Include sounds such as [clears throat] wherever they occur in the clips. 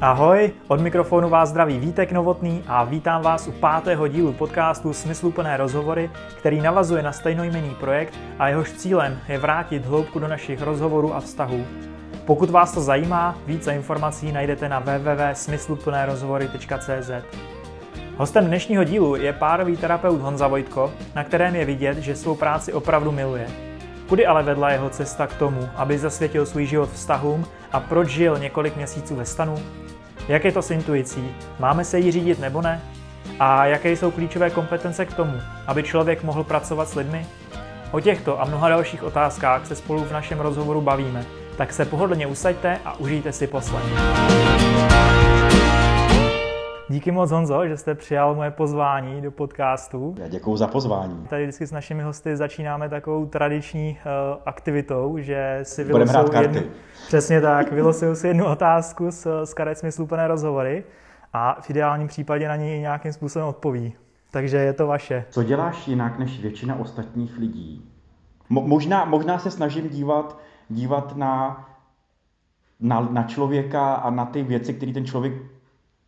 Ahoj, od mikrofonu vás zdraví Vítek Novotný a vítám vás u pátého dílu podcastu Smysluplné rozhovory, který navazuje na stejnojmenný projekt a jehož cílem je vrátit hloubku do našich rozhovorů a vztahů. Pokud vás to zajímá, více informací najdete na www.smysluplnerozhovory.cz. Hostem dnešního dílu je párový terapeut Honza Vojtko, na kterém je vidět, že svou práci opravdu miluje. Kudy ale vedla jeho cesta k tomu, aby zasvětil svůj život vztahům a proč žil několik měsíců ve stanu? Jak je to s intuicí? Máme se jí řídit nebo ne? A jaké jsou klíčové kompetence k tomu, aby člověk mohl pracovat s lidmi? O těchto a mnoha dalších otázkách se spolu v našem rozhovoru bavíme, tak se pohodlně usaďte a užijte si poslech. Díky moc Honzo, že jste přijal moje pozvání do podcastu. Já děkuji za pozvání. Tady vždycky s našimi hosty začínáme takovou tradiční uh, aktivitou, že si vylosují jednu, přesně tak, vylosují si jednu otázku z, z karet smysluplné rozhovory a v ideálním případě na ní nějakým způsobem odpoví. Takže je to vaše. Co děláš jinak než většina ostatních lidí? Mo- možná, možná se snažím dívat, dívat na, na, na člověka a na ty věci, které ten člověk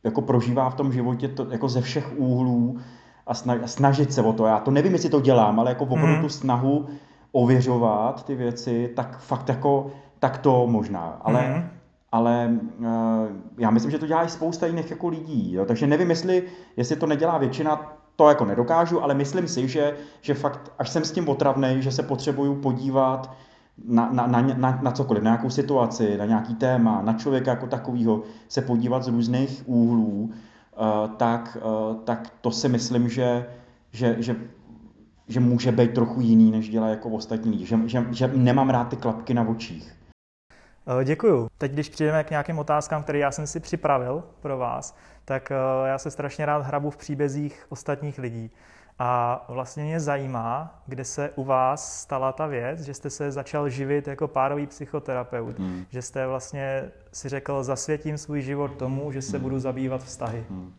jako prožívá v tom životě to, jako ze všech úhlů a snažit se o to. Já to nevím, jestli to dělám, ale jako opravdu mm. tu snahu ověřovat ty věci, tak fakt jako, tak to možná. Ale, mm. ale uh, já myslím, že to dělá i spousta jiných jako lidí. Jo? Takže nevím, jestli, jestli to nedělá většina, to jako nedokážu, ale myslím si, že, že fakt, až jsem s tím otravný, že se potřebuju podívat na, na, na, na, na cokoliv, na nějakou situaci, na nějaký téma, na člověka jako takového, se podívat z různých úhlů, uh, tak, uh, tak to si myslím, že, že, že, že může být trochu jiný, než dělá jako ostatní lidi. Že, že, že nemám rád ty klapky na očích. Eh, děkuju. Teď, když přijdeme k nějakým otázkám, které já jsem si připravil pro vás, tak já se strašně rád hrabu v příbězích ostatních lidí. A vlastně mě zajímá, kde se u vás stala ta věc, že jste se začal živit jako párový psychoterapeut, hmm. že jste vlastně si řekl, zasvětím svůj život tomu, že se hmm. budu zabývat vztahy. Hmm.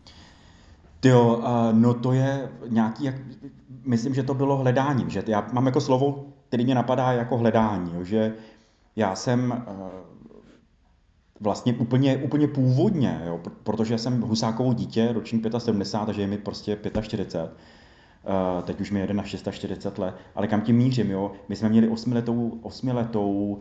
Jo, no to je nějaký, jak, myslím, že to bylo hledáním, že já mám jako slovo, který mě napadá jako hledání, jo, že já jsem eh, vlastně úplně, úplně původně, jo, protože jsem husákovou dítě, ročník 75, takže je mi prostě 45, Uh, teď už mi jede na 640 let, ale kam tím mířím, jo? My jsme měli osmiletou, osmiletou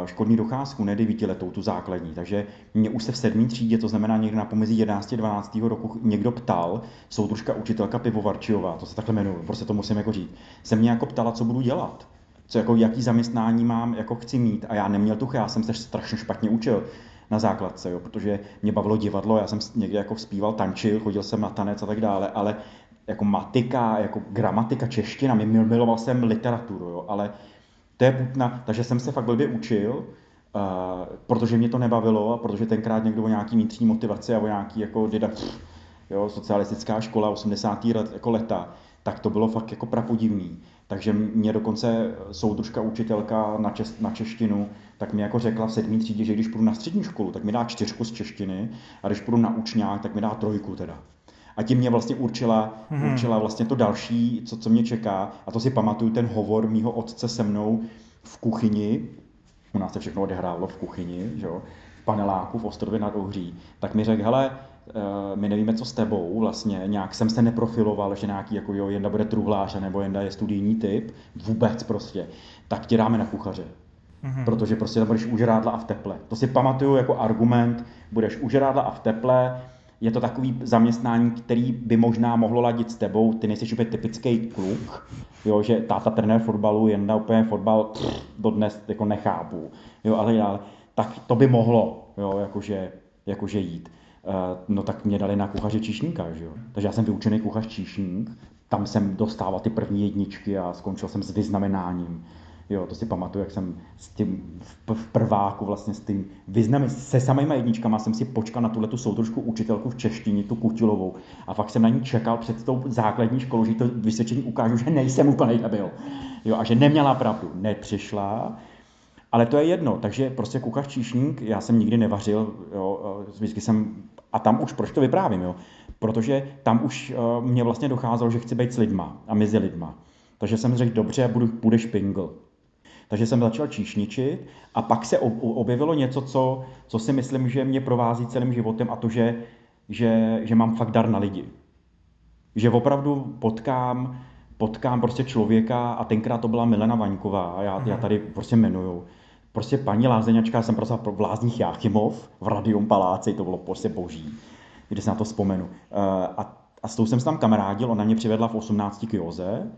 uh, školní docházku, ne devítiletou, tu základní, takže mě už se v sedmý třídě, to znamená někde na pomezí 11. 12. roku, někdo ptal, soudružka učitelka Pivovarčiová, to se takhle jmenuje, prostě to musím jako říct, se mě jako ptala, co budu dělat co jako, jaký zaměstnání mám, jako chci mít a já neměl tuch, já jsem se strašně špatně učil na základce, jo, protože mě bavilo divadlo, já jsem někde jako zpíval, tančil, chodil jsem na tanec a tak dále, ale jako matika, jako gramatika, čeština, miloval jsem literaturu, jo, ale to je putna, takže jsem se fakt blbě učil, uh, protože mě to nebavilo a protože tenkrát někdo o nějaký vnitřní motivaci a o nějaký jako děda, jo, socialistická škola 80. let, jako leta, tak to bylo fakt jako prapodivný. Takže mě dokonce soudružka učitelka na, čes, na češtinu, tak mi jako řekla v sedmý třídě, že když půjdu na střední školu, tak mi dá čtyřku z češtiny a když půjdu na učňák, tak mi dá trojku teda a tím mě vlastně určila, hmm. určila vlastně to další, co, co mě čeká. A to si pamatuju ten hovor mýho otce se mnou v kuchyni, u nás se všechno odehrálo v kuchyni, že jo, v paneláku v Ostrově nad Ohří, tak mi řekl, hele, eh, my nevíme, co s tebou, vlastně nějak jsem se neprofiloval, že nějaký, jako jo, Jenda bude truhlář, nebo Jenda je studijní typ, vůbec prostě, tak ti dáme na kuchaře. Mm-hmm. Protože prostě tam budeš u žrádla a v teple. To si pamatuju jako argument, budeš u žrádla a v teple, je to takový zaměstnání, který by možná mohlo ladit s tebou, ty nejsi úplně typický kluk, jo, že táta trenér fotbalu, jen na úplně fotbal, dodnes jako nechápu, jo, ale, ale tak to by mohlo, jo, jakože, jakože jít. Uh, no tak mě dali na kuchaře číšníka, že jo. Takže já jsem vyučený kuchař číšník, tam jsem dostával ty první jedničky a skončil jsem s vyznamenáním. Jo, to si pamatuju, jak jsem s tím v prváku vlastně s tím významy, se samýma jedničkama jsem si počkal na tuhle tu soudružku učitelku v češtině, tu Kutilovou. A fakt jsem na ní čekal před tou základní školou, že to vysvědčení ukážu, že nejsem úplně debil. Jo, a že neměla pravdu. Nepřišla, ale to je jedno, takže prostě kuchař číšník, já jsem nikdy nevařil, jo, vždycky jsem, a tam už, proč to vyprávím, jo? Protože tam už uh, mě vlastně docházelo, že chci být s lidma a mezi lidma. Takže jsem řekl, dobře, budu, budeš pingl. Takže jsem začal číšničit a pak se objevilo něco, co, co si myslím, že mě provází celým životem a to, že, že, že mám fakt dar na lidi. Že opravdu potkám, potkám prostě člověka a tenkrát to byla Milena Vaňková, já, já mhm. tady prostě jmenuju. Prostě paní lázeňačka, jsem prostě v Lázních Jáchymov, v Radium Paláci, to bylo prostě boží, když se na to vzpomenu. Eh, a, a s tou jsem se tam kamarádil, ona mě přivedla v 18 kioze,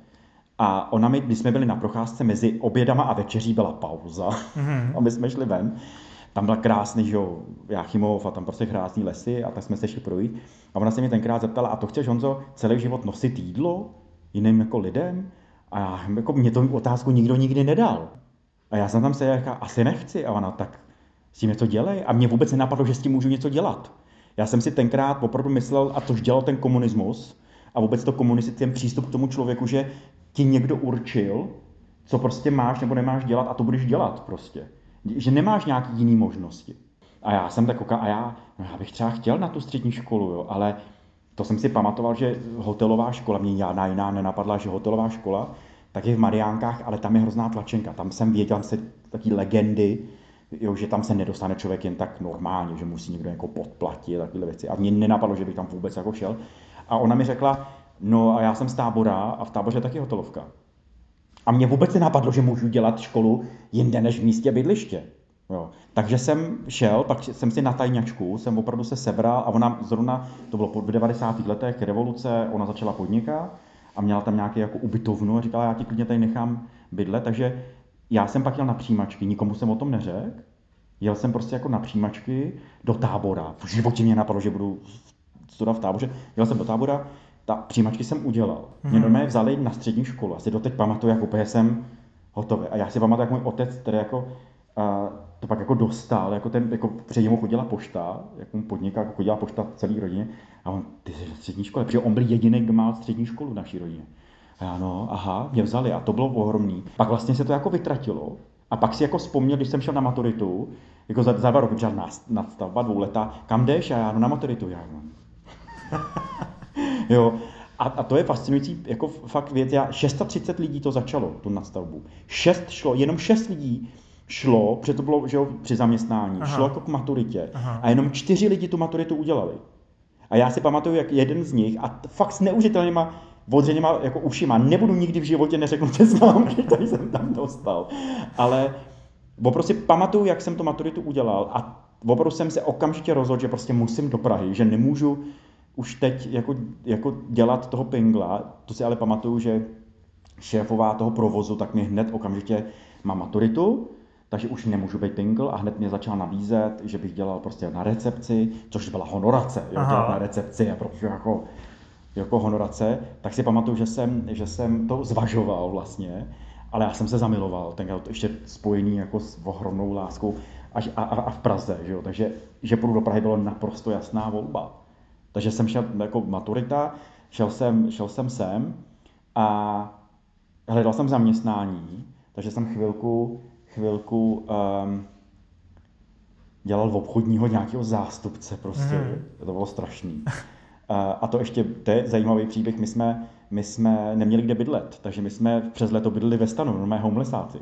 a ona mi, když jsme byli na procházce mezi obědama a večeří, byla pauza. Mm-hmm. [laughs] a my jsme šli ven. Tam byl krásný, že jo, Jáchymov a tam prostě krásný lesy a tak jsme se šli projít. A ona se mě tenkrát zeptala, a to chceš, Honzo, celý život nosit jídlo jiným jako lidem? A já, jako mě to otázku nikdo nikdy nedal. A já jsem tam se říkal, asi nechci. A ona, tak s tím něco dělej. A mě vůbec nenapadlo, že s tím můžu něco dělat. Já jsem si tenkrát opravdu myslel, a to dělal ten komunismus, a vůbec to komunistický ten přístup k tomu člověku, že ti někdo určil, co prostě máš nebo nemáš dělat a to budeš dělat prostě. Že nemáš nějaký jiný možnosti. A já jsem tak a já, no já bych třeba chtěl na tu střední školu, jo, ale to jsem si pamatoval, že hotelová škola, mě žádná jiná nenapadla, že hotelová škola, tak je v Mariánkách, ale tam je hrozná tlačenka. Tam jsem věděl se taky legendy, jo, že tam se nedostane člověk jen tak normálně, že musí někdo jako podplatit a takové věci. A mě nenapadlo, že bych tam vůbec jako šel. A ona mi řekla, no a já jsem z tábora a v táboře je taky hotelovka. A mě vůbec nenapadlo, že můžu dělat školu jinde než v místě bydliště. Jo. Takže jsem šel, pak jsem si na tajňačku, jsem opravdu se sebral a ona zrovna, to bylo v 90. letech revoluce, ona začala podnikat a měla tam nějaký jako ubytovnu a říkala, já ti klidně tady nechám bydlet, takže já jsem pak jel na přijímačky, nikomu jsem o tom neřekl, jel jsem prostě jako na přijímačky do tábora. V životě mě napadlo, že budu studovat v táboře. Jel jsem do tábora, ta přijímačky jsem udělal. Mě hmm. normálně vzali na střední školu. Asi doteď pamatuju, jak úplně jsem hotový. A já si pamatuju, jak můj otec, který jako a to pak jako dostal, jako ten, jako před němu chodila pošta, jak mu podniká, jako chodila pošta celý rodině a on, ty jsi v střední škole, protože on byl jediný, kdo má střední školu v naší rodině. A já no, aha, mě vzali a to bylo ohromný. Pak vlastně se to jako vytratilo a pak si jako vzpomněl, když jsem šel na maturitu, jako za, za dva roky, třeba nadstavba dvou leta, kam jdeš? A já no na maturitu, já no. [laughs] jo, a, a to je fascinující jako fakt věc. Já, 630 lidí to začalo, tu nastavbu. Šest šlo, jenom šest lidí šlo, protože to bylo že jo, při zaměstnání, Aha. šlo jako k maturitě. Aha. A jenom čtyři lidi tu maturitu udělali. A já si pamatuju, jak jeden z nich, a fakt s neužitelnýma odřenýma jako ušima, nebudu nikdy v životě neřeknu ty známky, [laughs] které jsem tam dostal. Ale opravdu si pamatuju, jak jsem tu maturitu udělal a opravdu jsem se okamžitě rozhodl, že prostě musím do Prahy, že nemůžu už teď jako, jako dělat toho pingla, to si ale pamatuju, že šéfová toho provozu, tak mi hned okamžitě má maturitu, takže už nemůžu být pingl a hned mě začal nabízet, že bych dělal prostě na recepci, což byla honorace, jo, dělat na recepci a prostě jako, jako honorace, tak si pamatuju, že jsem, že jsem to zvažoval vlastně, ale já jsem se zamiloval, tenkrát ještě spojený jako s ohromnou láskou až a, a, a v Praze, že jo? takže že půjdu do Prahy bylo naprosto jasná volba. Takže jsem šel jako maturita, šel jsem, šel jsem sem a hledal jsem zaměstnání, takže jsem chvilku chvilku um, dělal v obchodního nějakého zástupce prostě. Mm. To bylo strašný. A to ještě, to je zajímavý příběh, my jsme, my jsme neměli kde bydlet, takže my jsme přes leto bydleli ve stanu, normálně homelessáci.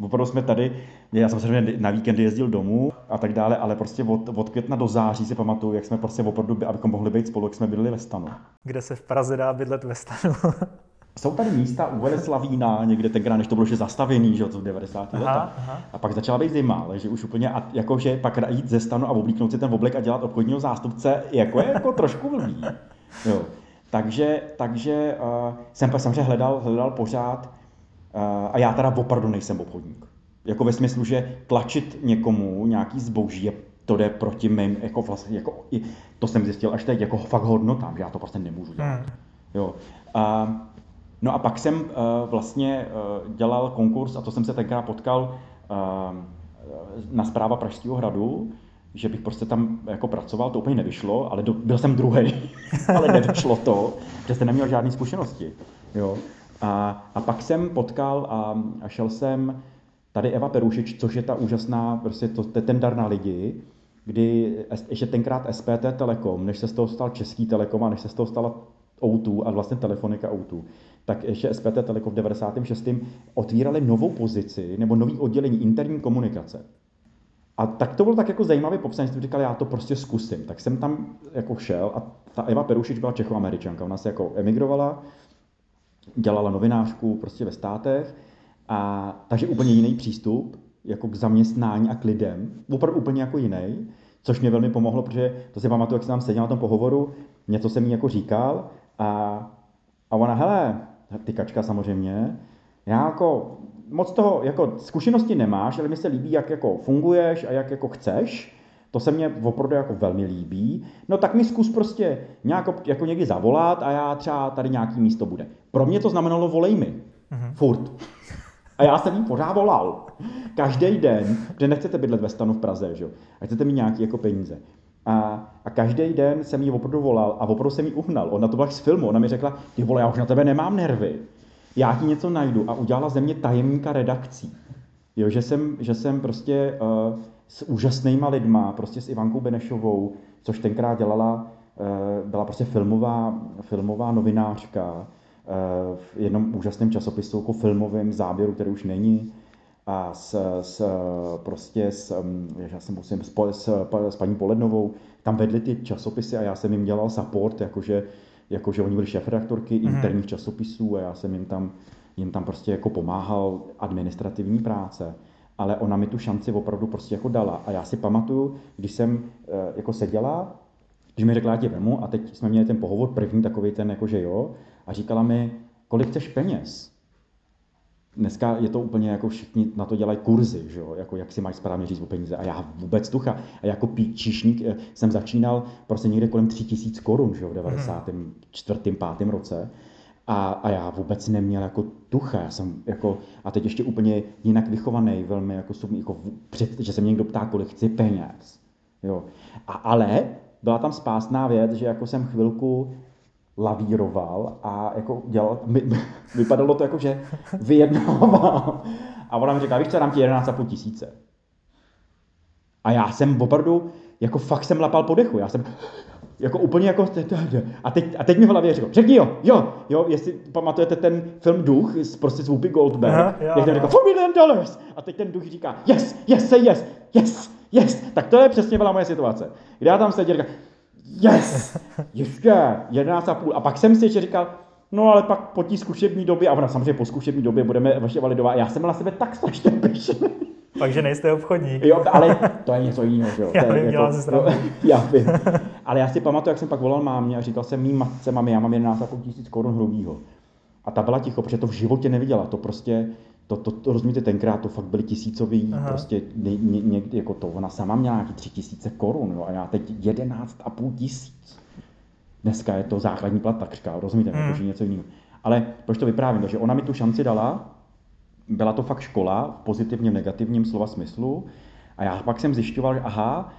Opravdu jsme tady, já jsem se na víkendy jezdil domů a tak dále, ale prostě od, od května do září si pamatuju, jak jsme prostě opravdu, abychom mohli být spolu, jak jsme bydleli ve stanu. Kde se v Praze dá bydlet ve stanu? [laughs] Jsou tady místa u Veleslavína, někde tenkrát, než to bylo že zastavený, že to v 90. letech. A pak začala být zima, ale že už úplně, a jakože pak jít ze stanu a oblíknout si ten oblek a dělat obchodního zástupce, jako je jako trošku blbý. Jo. Takže, takže uh, jsem samozřejmě hledal, hledal pořád, a já teda opravdu nejsem obchodník. Jako ve smyslu, že tlačit někomu nějaký zboží je to jde proti mým, jako vlastně, jako, to jsem zjistil až teď, jako fakt hodnotám, že já to prostě nemůžu dělat. Hmm. Jo. Uh, No a pak jsem uh, vlastně uh, dělal konkurs, a to jsem se tenkrát potkal uh, na zpráva Pražského hradu, že bych prostě tam jako pracoval, to úplně nevyšlo, ale do, byl jsem druhý, [laughs] ale nevyšlo to, že jsem neměl žádné zkušenosti. Jo. A, a pak jsem potkal a, a šel jsem tady Eva Perušič, což je ta úžasná, prostě to, to ten dar na lidi, kdy ještě tenkrát SPT Telekom, než se z toho stal Český Telekom a než se z toho stala O2 a vlastně Telefonika O2, tak ještě SPT Telekom v 96. otvírali novou pozici nebo nový oddělení interní komunikace. A tak to bylo tak jako zajímavě popsané, jsem říkal, já to prostě zkusím. Tak jsem tam jako šel a ta Eva Perušič byla Čechoameričanka, ona se jako emigrovala, dělala novinářku prostě ve státech, a, takže úplně jiný přístup jako k zaměstnání a k lidem, opravdu úplně jako jiný, což mě velmi pomohlo, protože to si pamatuju, jak jsem tam seděl na tom pohovoru, něco jsem jí jako říkal a, a ona, hele, ty kačka samozřejmě, já jako moc toho, jako zkušenosti nemáš, ale mi se líbí, jak jako funguješ a jak jako chceš, to se mně opravdu jako velmi líbí. No tak mi zkus prostě nějak jako někdy zavolat a já třeba tady nějaký místo bude. Pro mě to znamenalo volej mi. Mm-hmm. Furt. A já jsem jí pořád volal. Každý den, protože nechcete bydlet ve stanu v Praze, že? a chcete mít nějaké jako peníze. A, a každý den jsem jí opravdu volal a opravdu jsem jí uhnal. Ona to byla z filmu, ona mi řekla, ty vole, já už na tebe nemám nervy. Já ti něco najdu a udělala ze mě tajemníka redakcí. Jo, že jsem, že jsem prostě uh, s úžasnýma lidma, prostě s Ivankou Benešovou, což tenkrát dělala, uh, byla prostě filmová, filmová novinářka, Eh, v jednom úžasném časopisu, jako filmovém záběru, který už není, a s, s prostě s, mm, já jsem musím, s, s, s, paní Polednovou, tam vedli ty časopisy a já jsem jim dělal support, jakože, jakože oni byli šéf-redaktorky mm-hmm. interních časopisů a já jsem jim tam, jim tam prostě jako pomáhal administrativní práce ale ona mi tu šanci opravdu prostě jako dala. A já si pamatuju, když jsem eh, jako seděla, když mi řekla, já tě vemu, a teď jsme měli ten pohovor první, takový ten, jako že jo, a říkala mi, kolik chceš peněz? Dneska je to úplně jako všichni na to dělají kurzy, že jo? Jako jak si mají správně říct o peníze. A já vůbec tucha. A jako číšník eh, jsem začínal prostě někde kolem 3000 korun, že jo, v 94. 5. roce. A, a já vůbec neměl jako tucha, já jsem jako, a teď ještě úplně jinak vychovaný, velmi jako, jako před, že se mě někdo ptá, kolik chci peněz. Jo. A, ale byla tam spásná věc, že jako jsem chvilku lavíroval a jako dělal, my, [laughs] vypadalo to jako, že vyjednával. A ona mi říká, víš co, dám ti 11,5 tisíce. A já jsem opravdu, jako fakt jsem lapal po dechu. Já jsem jako úplně jako, a teď, a teď mi v hlavě řekl, řekni jo, jo, jo, jestli pamatujete ten film Duch, prostě z Whoopi Goldberg, Aha, jak ten říká, 4 million dollars, a teď ten duch říká, yes, yes, say yes, yes, yes, tak to je přesně byla moje situace. Kde já tam seděl, říká, yes, [laughs] ještě, 11,5. A pak jsem si ještě říkal, no ale pak po té zkušební době, a ona samozřejmě po zkušební době budeme vaše validovat, já jsem na sebe tak strašně [laughs] pyšný. Takže nejste obchodník. Jo, ale to je něco jiného, že jo. Já vím, jako, se no, [laughs] já vím. Ale já si pamatuju, jak jsem pak volal mámě a říkal jsem mý matce, mami, já mám 11,5 tisíc korun hrubýho. A ta byla ticho, protože to v životě neviděla. To prostě, to, to, to rozumíte, tenkrát to fakt byly tisícový, Aha. prostě ně, ně, někdy jako to, ona sama měla nějaký tři tisíce korun, jo, a já teď jedenáct a půl tisíc. Dneska je to základní plat takřka, rozumíte, hmm. to je něco jiného. Ale proč to vyprávím? Takže ona mi tu šanci dala, byla to fakt škola v pozitivním, negativním slova smyslu, a já pak jsem zjišťoval, že aha,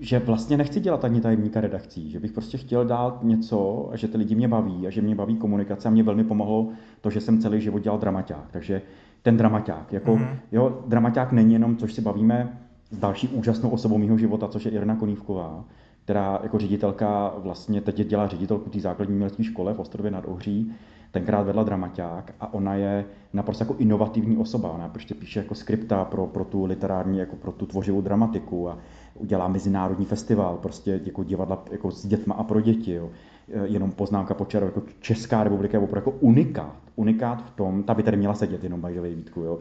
že vlastně nechci dělat ani tajemníka redakcí, že bych prostě chtěl dát něco, a že ty lidi mě baví a že mě baví komunikace a mě velmi pomohlo to, že jsem celý život dělal dramaťák. Takže ten dramaťák, jako, mm-hmm. jo, dramaťák není jenom, což si bavíme s další úžasnou osobou mého života, což je Irna Konívková, která jako ředitelka vlastně teď dělá ředitelku té základní umělecké škole v Ostrově nad Ohří, tenkrát vedla dramaťák a ona je naprosto jako inovativní osoba. Ona prostě píše jako skripta pro, pro tu literární, jako pro tu tvořivou dramatiku a udělá mezinárodní festival, prostě jako divadla jako s dětma a pro děti. Jo. E, jenom poznámka počaru, jako Česká republika je opravdu jako unikát. Unikát v tom, ta by tady měla sedět jenom by Vítku, jo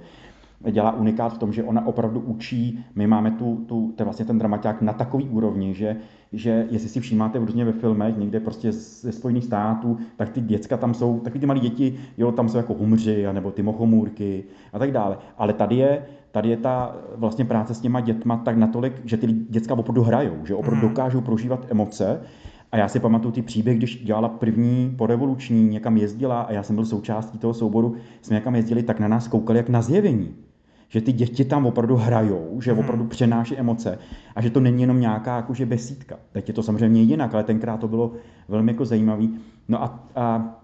dělá unikát v tom, že ona opravdu učí, my máme tu, tu ten, vlastně ten dramaťák na takový úrovni, že, že jestli si všímáte různě ve filmech, někde prostě ze Spojených států, tak ty děcka tam jsou, taky ty malí děti, jo, tam jsou jako humři, nebo ty mochomůrky a tak dále. Ale tady je, tady je ta vlastně práce s těma dětma tak natolik, že ty děcka opravdu hrajou, že opravdu mm. dokážou prožívat emoce a já si pamatuju ty příběh, když dělala první porevoluční, někam jezdila a já jsem byl součástí toho souboru, jsme někam jezdili, tak na nás koukali jak na zjevení že ty děti tam opravdu hrajou, že hmm. opravdu přenáší emoce a že to není jenom nějaká jakože besídka. Teď je to samozřejmě jinak, ale tenkrát to bylo velmi jako zajímavý. No a, a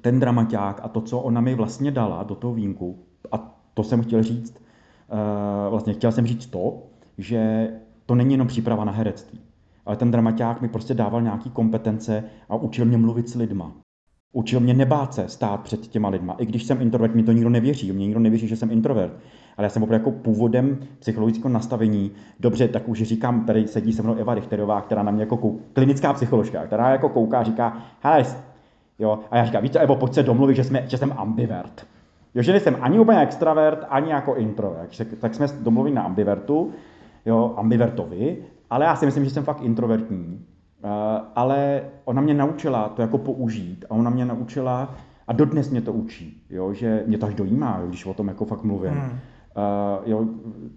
ten dramaťák a to, co ona mi vlastně dala do toho vínku, a to jsem chtěl říct, uh, vlastně chtěl jsem říct to, že to není jenom příprava na herectví, ale ten dramaťák mi prostě dával nějaký kompetence a učil mě mluvit s lidma. Učil mě nebát se stát před těma lidma. I když jsem introvert, mi to nikdo nevěří. Mě nikdo nevěří, že jsem introvert. Ale já jsem opravdu jako původem psychologického nastavení. Dobře, tak už říkám, tady sedí se mnou Eva Richterová, která na mě jako kou, klinická psycholožka, která jako kouká a říká, hele, jo, a já říkám, co, Evo, pojď se domluvit, že, jsme, že jsem ambivert. Jo, že nejsem ani úplně extravert, ani jako introvert. Tak jsme domluvili na ambivertu, jo, ambivertovi, ale já si myslím, že jsem fakt introvertní. Uh, ale ona mě naučila to jako použít a ona mě naučila, a dodnes mě to učí, jo, že mě to až dojímá, když o tom jako fakt mluvím. Hmm. Uh, jo,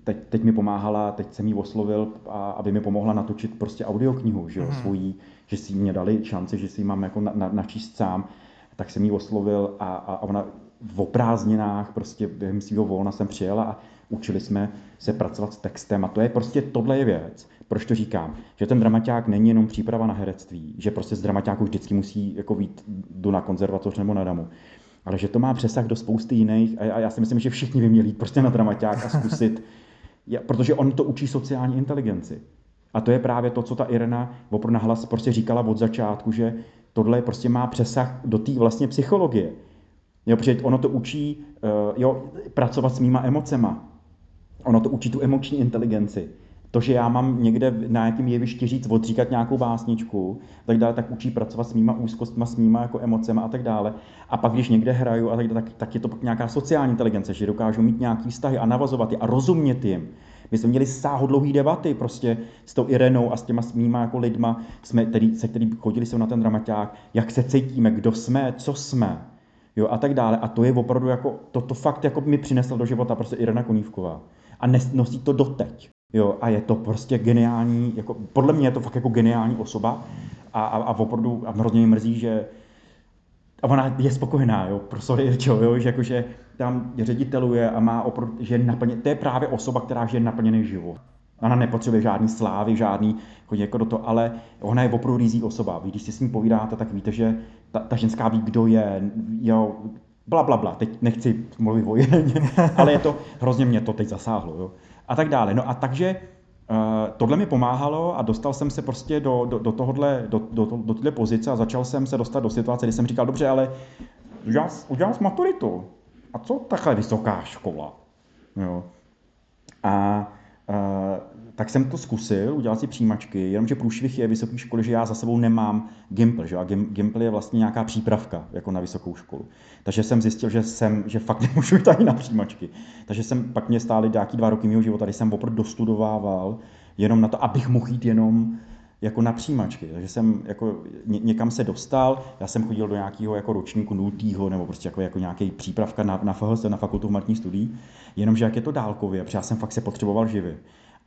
teď, teď mi pomáhala, teď jsem jí oslovil, a, aby mi pomohla natočit prostě audioknihu, že jo, hmm. svojí, že si mě dali šanci, že si ji mám jako na, na, načíst sám, tak jsem jí oslovil a, a ona v prázdninách, prostě během svého volna jsem přijela a učili jsme se pracovat s textem a to je prostě, tohle je věc. Proč to říkám? Že ten dramaťák není jenom příprava na herectví, že prostě z dramaťáku vždycky musí jako být, jdu na konzervatoř nebo na damu, ale že to má přesah do spousty jiných a já si myslím, že všichni by měli jít prostě na dramaťák a zkusit, [laughs] protože on to učí sociální inteligenci. A to je právě to, co ta Irena opravdu nahlas prostě říkala od začátku, že tohle prostě má přesah do té vlastně psychologie. Jo, protože ono to učí uh, jo, pracovat s mýma emocema. Ono to učí tu emoční inteligenci. To, že já mám někde na nějakém jevišti říct, odříkat nějakou básničku, tak dále, tak učí pracovat s mýma úzkostma, s mýma jako emocema a tak dále. A pak, když někde hraju, a tak, tak, tak je to pak nějaká sociální inteligence, že dokážu mít nějaký vztahy a navazovat je a rozumět jim. My jsme měli sáhodlouhý debaty prostě s tou Irenou a s těma mýma jako lidma, jsme, který, se kterými chodili jsme na ten dramaťák, jak se cítíme, kdo jsme, co jsme jo, a tak dále. A to je opravdu jako, to, to fakt jako mi přinesla do života prostě Irena Konívková. A nosí to doteď. Jo, a je to prostě geniální, jako, podle mě je to fakt jako geniální osoba a, a, a opravdu a hrozně mě mrzí, že a ona je spokojená, jo, pro sorry, [laughs] Irčo, jo, že jakože tam řediteluje a má opravdu, že naplně, to je právě osoba, která žije naplněný život. Ona nepotřebuje žádný slávy, žádný chodí jako do toho, ale ona je opravdu rizí osoba. Vy, když si s ní povídáte, tak víte, že ta, ta ženská ví, kdo je, jo, bla, bla, bla. Teď nechci mluvit o [laughs] ale je to, hrozně mě to teď zasáhlo, jo. A tak dále. No a takže uh, tohle mi pomáhalo a dostal jsem se prostě do, do, do tohohle, do, do, do, téhle pozice a začal jsem se dostat do situace, kdy jsem říkal, dobře, ale udělal, udělal jsi maturitu. A co takhle vysoká škola? Jo. A Uh, tak jsem to zkusil, udělal si přijímačky, jenomže průšvih je vysoké školy, že já za sebou nemám Gimple, že? a Gimple je vlastně nějaká přípravka jako na vysokou školu. Takže jsem zjistil, že, jsem, že fakt [laughs] nemůžu jít ani na přijímačky. Takže jsem pak mě stály nějaký dva roky mého života, kdy jsem opravdu dostudovával jenom na to, abych mohl jít jenom jako na přijímačky. Takže jsem jako ně, někam se dostal, já jsem chodil do nějakého jako ročníku nultýho, nebo prostě jako, jako nějaký přípravka na, na FHS, na fakultu humanitních studií, jenomže jak je to dálkově, protože já jsem fakt se potřeboval živit.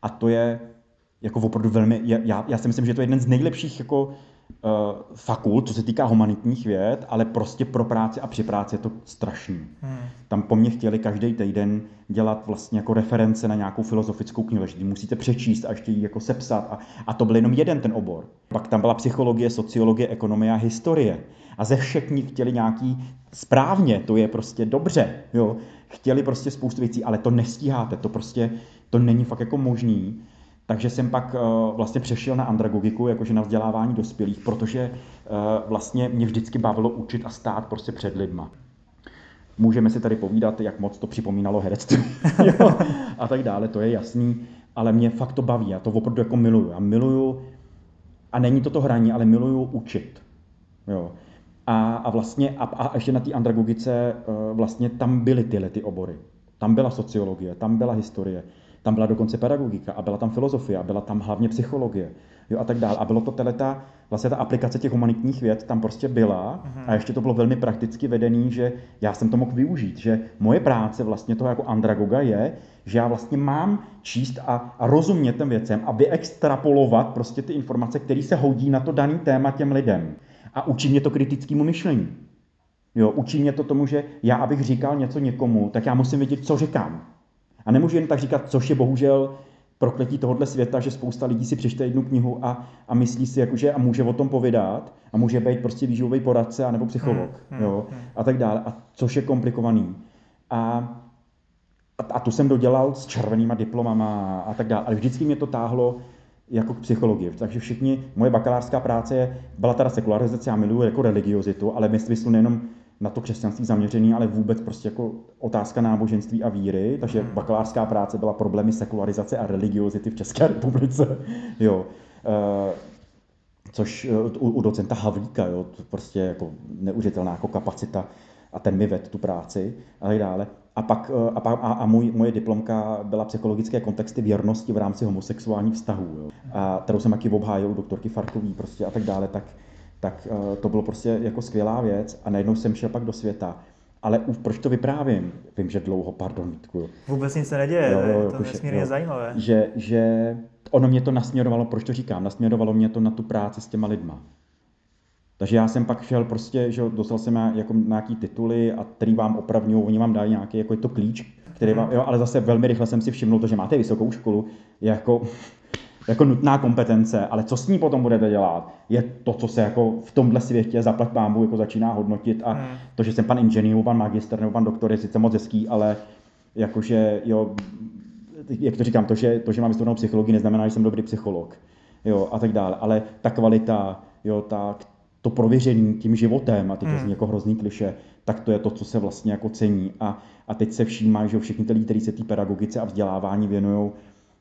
A to je jako opravdu velmi, já, já si myslím, že to je jeden z nejlepších jako uh, fakult, co se týká humanitních věd, ale prostě pro práci a při práci je to strašný. Hmm. Tam po mně chtěli každý týden dělat vlastně jako reference na nějakou filozofickou knihu, že musíte přečíst a ještě ji jako sepsat. A, a to byl jenom jeden ten obor. Pak tam byla psychologie, sociologie, ekonomie a historie. A ze všech nich chtěli nějaký správně, to je prostě dobře. Jo? Chtěli prostě spoustu věcí, ale to nestíháte, to prostě to není fakt jako možný. Takže jsem pak uh, vlastně přešel na andragogiku, jakože na vzdělávání dospělých, protože uh, vlastně mě vždycky bavilo učit a stát prostě před lidma. Můžeme si tady povídat, jak moc to připomínalo herectví [laughs] a tak dále, to je jasný, ale mě fakt to baví, já to opravdu jako miluju. Já miluju, a není to to hraní, ale miluju učit. Jo. A, a vlastně, a, a ještě na té andragogice uh, vlastně tam byly tyhle ty obory. Tam byla sociologie, tam byla historie, tam byla dokonce pedagogika a byla tam filozofie, a byla tam hlavně psychologie jo, a tak dále. A bylo to teleta, vlastně ta aplikace těch humanitních věd tam prostě byla uh-huh. a ještě to bylo velmi prakticky vedený, že já jsem to mohl využít, že moje práce vlastně toho jako andragoga je, že já vlastně mám číst a, a rozumět těm věcem a vyextrapolovat prostě ty informace, které se hodí na to daný téma těm lidem. A učí mě to kritickému myšlení. Jo, učí mě to tomu, že já, abych říkal něco někomu, tak já musím vědět, co říkám. A nemůžu jen tak říkat, což je bohužel prokletí tohohle světa, že spousta lidí si přečte jednu knihu a, a myslí si, jakože, a může o tom povědat a může být prostě výživový poradce a nebo psycholog, hmm, hmm, jo, hmm. a tak dále, a což je komplikovaný. A, a, a tu jsem dodělal s červenýma diplomama a tak dále, ale vždycky mě to táhlo jako k psychologii. Takže všichni, moje bakalářská práce byla teda sekularizace, já miluji jako religiozitu, ale myslím nejenom na to křesťanství zaměřený, ale vůbec prostě jako otázka náboženství a víry, takže hmm. bakalářská práce byla problémy sekularizace a religiozity v České [laughs] republice. jo. E, což eh, u, u docenta Havlíka, jo, to prostě jako neuvěřitelná jako kapacita a ten mi ved tu práci a tak dále. A pak eh, a, a, a můj, moje diplomka byla psychologické kontexty věrnosti v rámci homosexuálních vztahů, jo. A kterou jsem taky obhájil u doktorky Farkový prostě a tak dále, tak, tak eh, to bylo prostě jako skvělá věc a najednou jsem šel pak do světa. Ale už proč to vyprávím? Vím, že dlouho, pardon, Vítku. Vůbec nic se neděje, jo, jo, to je nesmírně zajímavé. Že, že ono mě to nasměrovalo, proč to říkám, nasměrovalo mě to na tu práci s těma lidma. Takže já jsem pak šel prostě, že dostal jsem jako nějaký tituly a který vám opravňují, oni vám dají nějaký, jako je to klíč, který vám, jo, ale zase velmi rychle jsem si všiml to, že máte vysokou školu, jako, jako nutná kompetence, ale co s ní potom budete dělat, je to, co se jako v tomhle světě zaplať pámbu jako začíná hodnotit a hmm. to, že jsem pan inženýr, pan magister nebo pan doktor je sice moc hezký, ale jakože jo, jak to říkám, to, že, to, že mám vystudovanou psychologii, neznamená, že jsem dobrý psycholog, jo, a tak dále, ale ta kvalita, jo, ta, to prověření tím životem, a teď hmm. to zní jako hrozný kliše, tak to je to, co se vlastně jako cení. A, a teď se všímá, že všichni ty lidi, kteří se té pedagogice a vzdělávání věnují,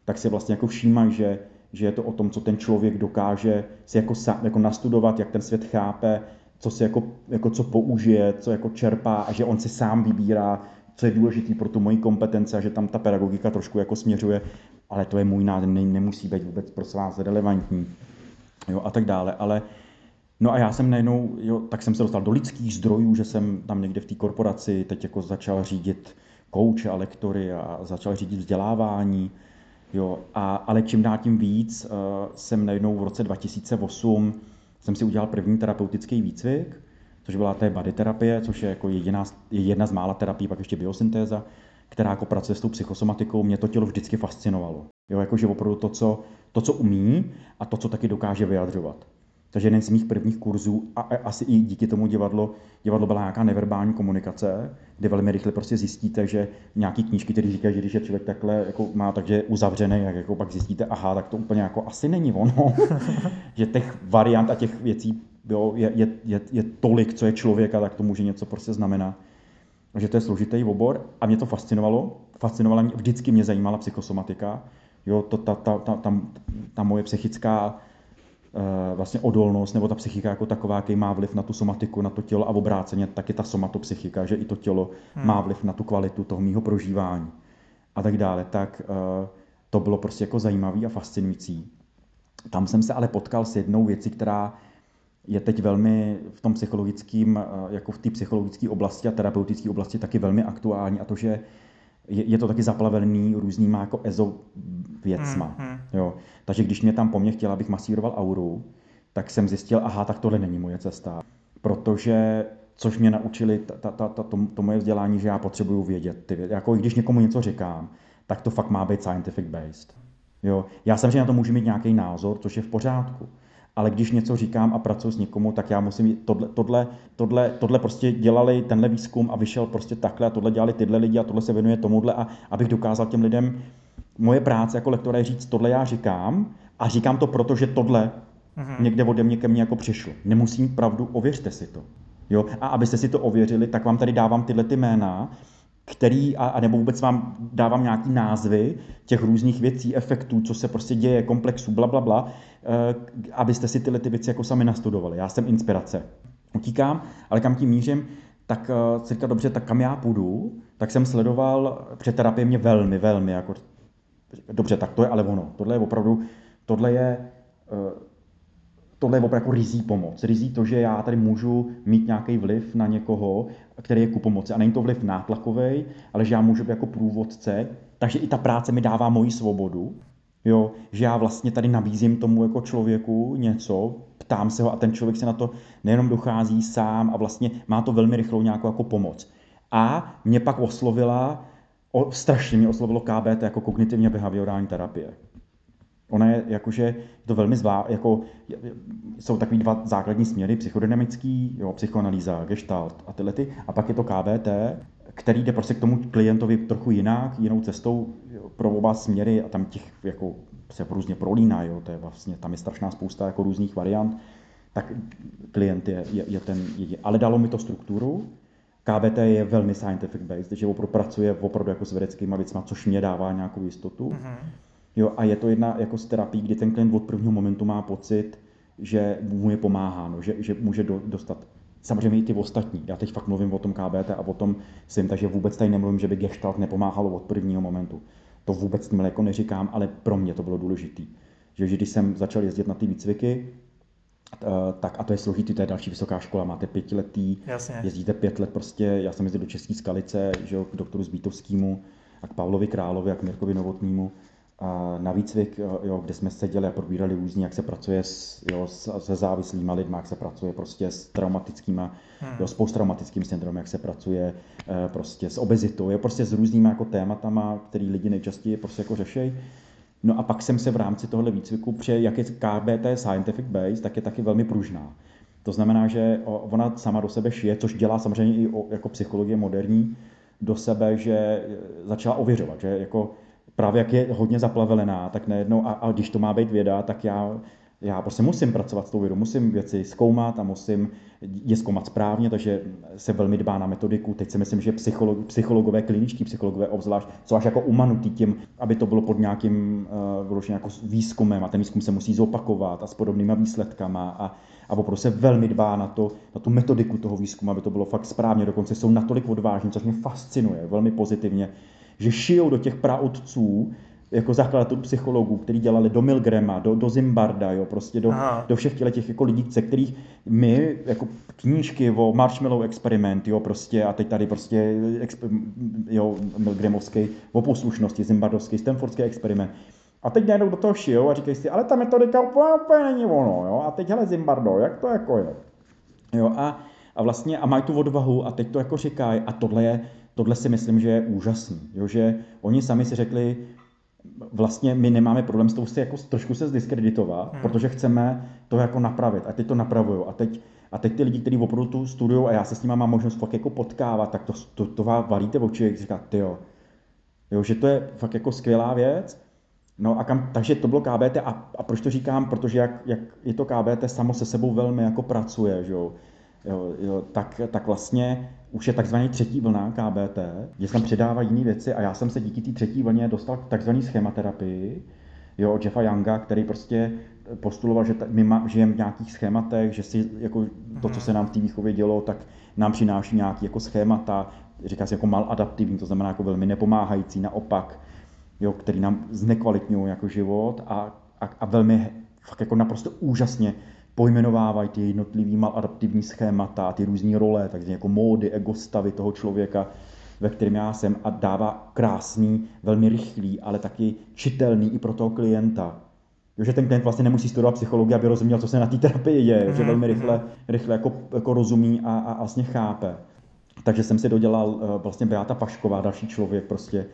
tak se vlastně jako všímají, že, že je to o tom, co ten člověk dokáže si jako, jako nastudovat, jak ten svět chápe, co si jako, jako co použije, co jako čerpá a že on si sám vybírá, co je důležité pro tu moji kompetence a že tam ta pedagogika trošku jako směřuje, ale to je můj názor, ne, nemusí být vůbec pro vás relevantní jo, a tak dále. Ale No a já jsem najednou, jo, tak jsem se dostal do lidských zdrojů, že jsem tam někde v té korporaci teď jako začal řídit kouče a lektory a začal řídit vzdělávání. Jo, a, ale čím dál tím víc uh, jsem najednou v roce 2008 jsem si udělal první terapeutický výcvik, což byla té body terapie, což je jako jediná, je jedna z mála terapií, pak ještě biosyntéza, která jako pracuje s tou psychosomatikou, mě to tělo vždycky fascinovalo. Jo, jakože opravdu to co, to, co umí a to, co taky dokáže vyjadřovat. Takže jeden z mých prvních kurzů, a asi i díky tomu divadlo, divadlo byla nějaká neverbální komunikace, kde velmi rychle prostě zjistíte, že nějaký knížky, které říkají, že když je člověk takhle jako má takže uzavřený, jak jako pak zjistíte, aha, tak to úplně jako asi není ono. [laughs] že těch variant a těch věcí jo, je, je, je, je, tolik, co je člověk a tak to může něco prostě znamená. Že to je složitý obor a mě to fascinovalo. Fascinovala mě, vždycky mě zajímala psychosomatika. Jo, to, ta, ta, ta, ta, ta moje psychická vlastně odolnost nebo ta psychika jako taková, jaký má vliv na tu somatiku, na to tělo a obráceně taky ta somatopsychika, že i to tělo hmm. má vliv na tu kvalitu toho mýho prožívání a tak dále, tak uh, to bylo prostě jako zajímavý a fascinující. Tam jsem se ale potkal s jednou věcí, která je teď velmi v tom psychologickém, uh, jako v té psychologické oblasti a terapeutické oblasti taky velmi aktuální a to, že je, je to taky zaplavený různýma jako ezo věcma. Hmm, hmm. Jo. Takže když mě tam po mně chtěla, abych masíroval auru, tak jsem zjistil, aha, tak tohle není moje cesta. Protože, což mě naučili ta, ta, ta, to, to moje vzdělání, že já potřebuju vědět ty věci. Jako když někomu něco říkám, tak to fakt má být scientific based. Jo. Já že na to můžu mít nějaký názor, což je v pořádku ale když něco říkám a pracuji s někomu, tak já musím, tohle, tohle, tohle, tohle prostě dělali tenhle výzkum a vyšel prostě takhle a tohle dělali tyhle lidi a tohle se věnuje tomuhle a abych dokázal těm lidem moje práce jako lektora je říct, tohle já říkám a říkám to proto, že tohle mm-hmm. někde ode mě ke mně jako přišlo. Nemusím pravdu, ověřte si to. Jo? A abyste si to ověřili, tak vám tady dávám tyhle ty jména, který, a, a nebo vůbec vám dávám nějaký názvy těch různých věcí, efektů, co se prostě děje, komplexů, bla, bla, bla, eh, abyste si tyhle ty věci jako sami nastudovali. Já jsem inspirace. Utíkám, ale kam tím mířím, tak si říkal, dobře, tak kam já půjdu, tak jsem sledoval, před terapie mě velmi, velmi, jako, dobře, tak to je ale ono. Tohle je opravdu, tohle je, uh, tohle je opravdu jako rizí pomoc. Rizí to, že já tady můžu mít nějaký vliv na někoho, který je ku pomoci. A není to vliv nátlakový, ale že já můžu být jako průvodce. Takže i ta práce mi dává moji svobodu. Jo, že já vlastně tady nabízím tomu jako člověku něco, ptám se ho a ten člověk se na to nejenom dochází sám a vlastně má to velmi rychlou nějakou jako pomoc. A mě pak oslovila, o, strašně mě oslovilo KBT jako kognitivně behaviorální terapie. Ona je jakože to velmi zvlá, jako jsou takový dva základní směry, psychodynamický, jo, psychoanalýza, gestalt a tyhle ty, a pak je to KBT, který jde prostě k tomu klientovi trochu jinak, jinou cestou pro oba směry a tam těch jako se různě prolíná, jo, to je vlastně, tam je strašná spousta jako různých variant, tak klient je, je, je ten jediný. Ale dalo mi to strukturu, KBT je velmi scientific based, že opravdu pracuje opravdu jako s vědeckými věcmi, což mě dává nějakou jistotu. Mm-hmm. Jo, a je to jedna jako z terapií, kdy ten klient od prvního momentu má pocit, že mu je pomáháno, že, že může do, dostat samozřejmě i ty ostatní. Já teď fakt mluvím o tom KBT a o tom svým, takže vůbec tady nemluvím, že by Gestalt nepomáhalo od prvního momentu. To vůbec tím jako neříkám, ale pro mě to bylo důležité. Že, že když jsem začal jezdit na ty výcviky, eh, tak a to je složitý, to je další vysoká škola, máte pětiletý, Jasně. jezdíte pět let prostě, já jsem jezdil do České skalice, že jo, k doktoru Zbítovskému a k Pavlovi Královi a k Mirkovi Novotnímu na výcvik, jo, kde jsme seděli a probírali různě, jak se pracuje s, jo, se závislými lidmi, jak se pracuje prostě s traumatickými, hmm. jo, s posttraumatickým syndromem, jak se pracuje eh, prostě s obezitou, jo, prostě s různými jako tématama, který lidi nejčastěji prostě jako řešejí. No a pak jsem se v rámci tohle výcviku, protože jak je KBT scientific base, tak je taky velmi pružná. To znamená, že ona sama do sebe šije, což dělá samozřejmě i jako psychologie moderní, do sebe, že začala ověřovat, že jako právě jak je hodně zaplavelená, tak najednou, a, a když to má být věda, tak já, já prostě musím pracovat s tou vědou, musím věci zkoumat a musím je zkoumat správně, takže se velmi dbá na metodiku. Teď si myslím, že psycholog, psychologové, kliničtí psychologové obzvlášť, jsou až jako umanutý tím, aby to bylo pod nějakým uh, jako výzkumem a ten výzkum se musí zopakovat a s podobnýma výsledkama a, a opravdu se velmi dbá na, to, na tu metodiku toho výzkumu, aby to bylo fakt správně. Dokonce jsou natolik odvážní, což mě fascinuje velmi pozitivně, že šijou do těch praotců jako zakladatelů psychologů, kteří dělali do Milgrama, do, do Zimbarda, jo, prostě do, do všech těch, těch jako lidí, se kterých my, jako knížky o Marshmallow experiment, jo, prostě, a teď tady prostě, jo, Milgramovský, o poslušnosti, Zimbardovský, Stanfordský experiment. A teď najednou do toho šijou a říkají si, ale ta metodika úplně, úplně není ono, jo, a teď hele Zimbardo, jak to jako je. Jo, a, a vlastně, a mají tu odvahu a teď to jako říkají a tohle je, tohle si myslím, že je úžasný, jo, že oni sami si řekli, vlastně my nemáme problém s tou si jako trošku se zdiskreditovat, hmm. protože chceme to jako napravit. A teď to napravují. A teď a teď ty lidi, kteří opravdu tu studiu a já se s nimi mám možnost fakt jako potkávat, tak to, to, to vás valíte v oči, jak říká, ty jo, že to je fakt jako skvělá věc. No a kam, takže to bylo KBT a, a proč to říkám, protože jak, jak je to KBT samo se sebou velmi jako pracuje, že jo, jo, jo tak, tak vlastně už je takzvaný třetí vlna KBT, kde se tam přidávají jiné věci a já jsem se díky té třetí vlně dostal k takzvané schématerapii, jo, od Jeffa Younga, který prostě postuloval, že my žijeme v nějakých schématech, že si jako to, co se nám v té výchově dělo, tak nám přináší nějaké jako schémata, říká se jako maladaptivní, to znamená jako velmi nepomáhající, naopak, jo, který nám znekvalitňují jako život a, a, a velmi fakt jako naprosto úžasně pojmenovávají ty jednotlivý maladaptivní schémata, ty různé role, takže jako módy, egostavy toho člověka, ve kterém já jsem a dává krásný, velmi rychlý, ale taky čitelný i pro toho klienta. Jo, že ten klient vlastně nemusí studovat psychologii, aby rozuměl, co se na té terapii je, mm-hmm. že mhm, velmi rychle, mhm. rychle jako, jako rozumí a, a, a vlastně chápe. Takže jsem si dodělal eh, vlastně Beata Pašková, další člověk prostě,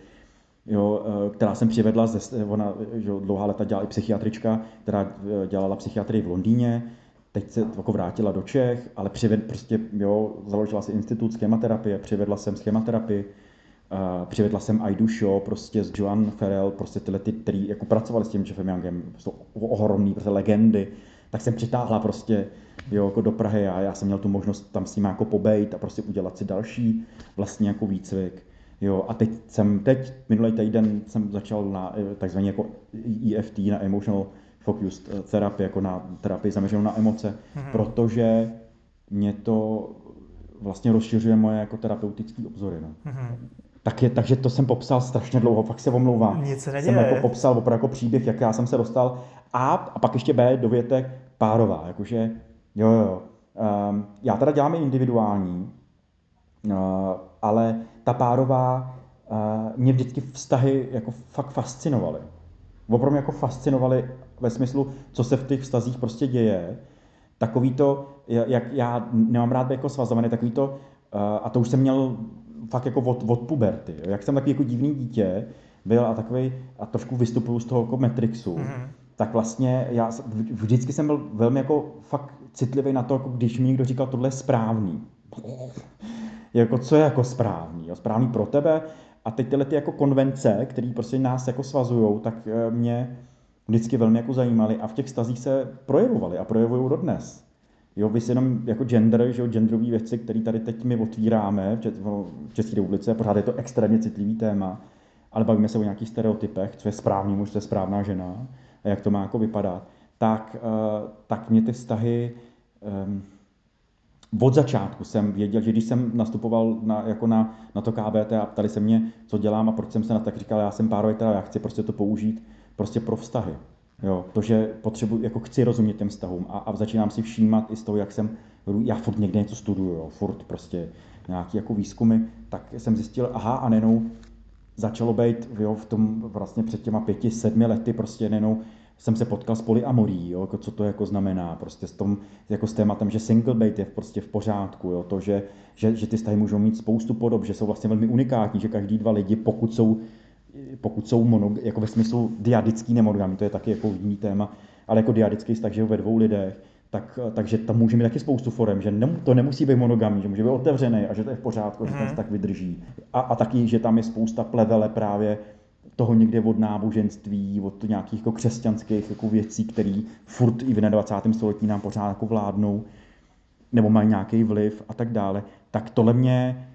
jo, eh, která jsem přivedla, ze, ona že dlouhá leta dělala i psychiatrička, která eh, dělala psychiatrii v Londýně, teď se jako vrátila do Čech, ale přived, prostě, jo, založila si institut schématerapie, přivedla jsem schématerapii, uh, přivedla jsem Aidu Show, prostě s Joan Farrell, prostě tyhle ty, který jako pracovali s tím Jeffem Youngem, jsou ohromný prostě legendy, tak jsem přitáhla prostě jo, jako do Prahy a já jsem měl tu možnost tam s ním jako pobejt a prostě udělat si další vlastně jako výcvik. Jo, a teď jsem, teď minulý týden jsem začal na eh, takzvaný jako EFT, na Emotional Focused eh, Therapy, jako na terapii zaměřenou na emoce, mm-hmm. protože mě to vlastně rozšiřuje moje jako terapeutické obzory. No. Mm-hmm. Tak je, takže to jsem popsal strašně dlouho, fakt se omlouvám. Nic se neděje. Jsem jako popsal opravdu jako příběh, jak já jsem se dostal. A, a pak ještě B, dovětek párová, jakože jo, jo. Um, já teda dělám i individuální, uh, ale ta párová, uh, mě vždycky vztahy jako fakt fascinovaly. Opravdu jako fascinovaly ve smyslu, co se v těch vztazích prostě děje. Takový to, jak já nemám rád jako svazovaný, takový to, uh, a to už jsem měl fakt jako od, od puberty. Jak jsem takový jako divný dítě byl a takový, a trošku vystupuju z toho jako Matrixu, mm-hmm. tak vlastně já vždycky jsem byl velmi jako fakt citlivý na to, jako když mi někdo říkal, tohle je správný jako co je jako správný, jo? správný pro tebe a teď tyhle ty jako konvence, které prostě nás jako svazují, tak eh, mě vždycky velmi jako zajímaly a v těch stazích se projevovaly a projevují dodnes. Jo, vy si jenom jako gender, že jo, genderové věci, které tady teď my otvíráme v České republice, pořád je to extrémně citlivý téma, ale bavíme se o nějakých stereotypech, co je správný muž, co je správná žena a jak to má jako vypadat, tak, uh, tak mě ty vztahy um, od začátku jsem věděl, že když jsem nastupoval na, jako na, na to KBT a ptali se mě, co dělám a proč jsem se na tak říkal, já jsem párový, teda já chci prostě to použít prostě pro vztahy. Jo, to, že potřebuji, jako chci rozumět těm vztahům a, a začínám si všímat i z toho, jak jsem, já furt někde něco studuju, jo, furt prostě nějaký jako výzkumy, tak jsem zjistil, aha, a nenou začalo být jo, v tom vlastně před těma pěti, sedmi lety prostě nenou jsem se potkal s polyamorí, jo, jako co to jako znamená, prostě s, tom, jako s tématem, že single bait je prostě v pořádku, jo, to, že, že, že ty vztahy můžou mít spoustu podob, že jsou vlastně velmi unikátní, že každý dva lidi, pokud jsou pokud jsou monog, jako ve smyslu diadický nemonogamy, to je taky jako jiný téma, ale jako diadický vztah, že ve dvou lidech, tak, takže tam může mít taky spoustu forem, že ne, to nemusí být monogamní, že může být otevřený a že to je v pořádku, mm. že ten mhm. vztah vydrží. A, a taky, že tam je spousta plevele právě toho někde od náboženství, od nějakých jako křesťanských jako věcí, které furt i v 21. století nám pořád jako vládnou, nebo mají nějaký vliv a tak dále, tak tohle mě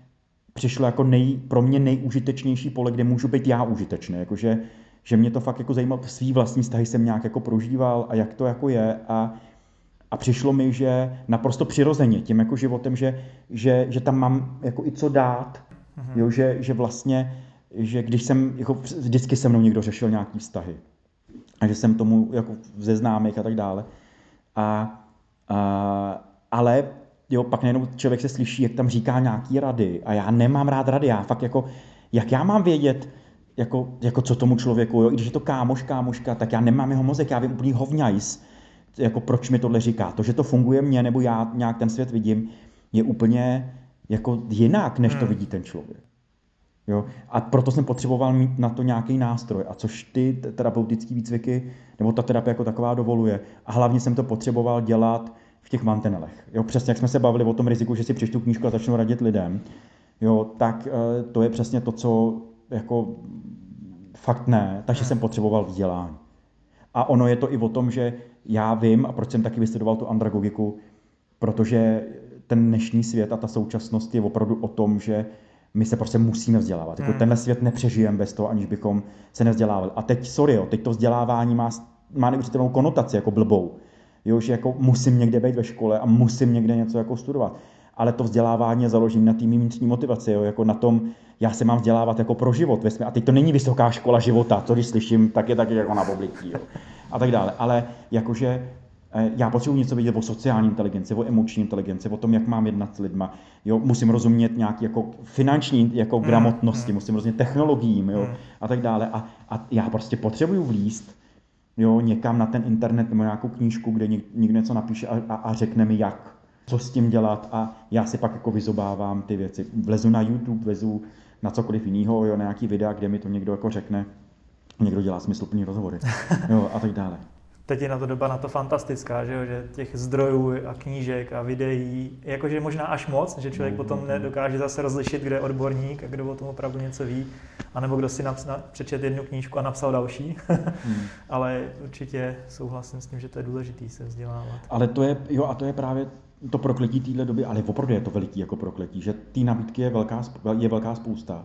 přišlo jako nej, pro mě nejúžitečnější pole, kde můžu být já užitečný. Jakože, že mě to fakt jako zajímalo, svý vlastní vztahy jsem nějak jako prožíval a jak to jako je a, a přišlo mi, že naprosto přirozeně tím jako životem, že, že, že tam mám jako i co dát, mm-hmm. jo, že, že vlastně, že když jsem, jako vždycky se mnou někdo řešil nějaký vztahy a že jsem tomu jako ze známých a tak dále. A, a, ale jo, pak najednou člověk se slyší, jak tam říká nějaký rady a já nemám rád rady, já fakt jako, jak já mám vědět, jako, jako co tomu člověku, jo, i když je to kámoš, kámoška, tak já nemám jeho mozek, já vím úplný hovňajs, jako proč mi tohle říká. To, že to funguje mně, nebo já nějak ten svět vidím, je úplně jako jinak, než to hmm. vidí ten člověk. Jo? A proto jsem potřeboval mít na to nějaký nástroj, a což ty terapeutické výcviky, nebo ta terapie jako taková dovoluje. A hlavně jsem to potřeboval dělat v těch mantinelech. Jo, přesně jak jsme se bavili o tom riziku, že si přečtu knížku a začnu radit lidem, jo, tak eh, to je přesně to, co jako fakt ne, takže jsem potřeboval vzdělání. A ono je to i o tom, že já vím, a proč jsem taky vystudoval tu andragogiku, protože ten dnešní svět a ta současnost je opravdu o tom, že my se prostě musíme vzdělávat. Jako hmm. tenhle svět nepřežijeme bez toho, aniž bychom se nevzdělávali. A teď, sorry, jo, teď to vzdělávání má, má neuvěřitelnou konotaci jako blbou jo, že jako musím někde být ve škole a musím někde něco jako studovat. Ale to vzdělávání je založené na té vnitřní motivaci, jo, jako na tom, já se mám vzdělávat jako pro život. A teď to není vysoká škola života, to když slyším, tak je taky jako na oblití, jo, a tak dále. Ale jakože já potřebuji něco vědět o sociální inteligenci, o emoční inteligenci, o tom, jak mám jednat s lidma. Jo, musím rozumět nějaký jako finanční jako hmm, gramotnosti, mm. musím rozumět technologiím jo, mm. a tak dále. A, a já prostě potřebuju vlíst jo, někam na ten internet nebo nějakou knížku, kde někdo něco napíše a, a, a řekne mi jak, co s tím dělat a já si pak jako vyzobávám ty věci. Vlezu na YouTube, vlezu na cokoliv jiného, jo, na nějaký videa, kde mi to někdo jako řekne, někdo dělá smysluplný rozhovory, [laughs] jo, a tak dále teď je na to doba na to fantastická, že, jo? že těch zdrojů a knížek a videí, jakože možná až moc, že člověk mm, potom nedokáže zase rozlišit, kde je odborník a kdo o tom opravdu něco ví, anebo kdo si napsal, přečet jednu knížku a napsal další. [laughs] mm. Ale určitě souhlasím s tím, že to je důležité se vzdělávat. Ale to je, jo, a to je právě to prokletí téhle doby, ale opravdu je to veliký jako prokletí, že té nabídky je velká, je velká spousta.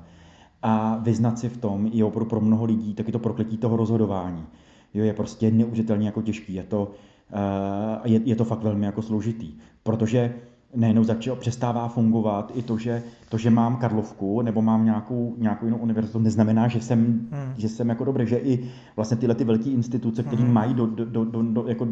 A vyznat si v tom je opravdu pro mnoho lidí taky to prokletí toho rozhodování jo, je prostě neuvěřitelně jako těžký. Je to, uh, je, je to fakt velmi jako složitý, protože nejenom začal, přestává fungovat i to, že, to, že mám Karlovku nebo mám nějakou, nějakou jinou univerzitu, neznamená, že jsem, hmm. že jsem jako dobrý, že i vlastně tyhle ty velké instituce, které hmm. mají do, do, do, do, do, jako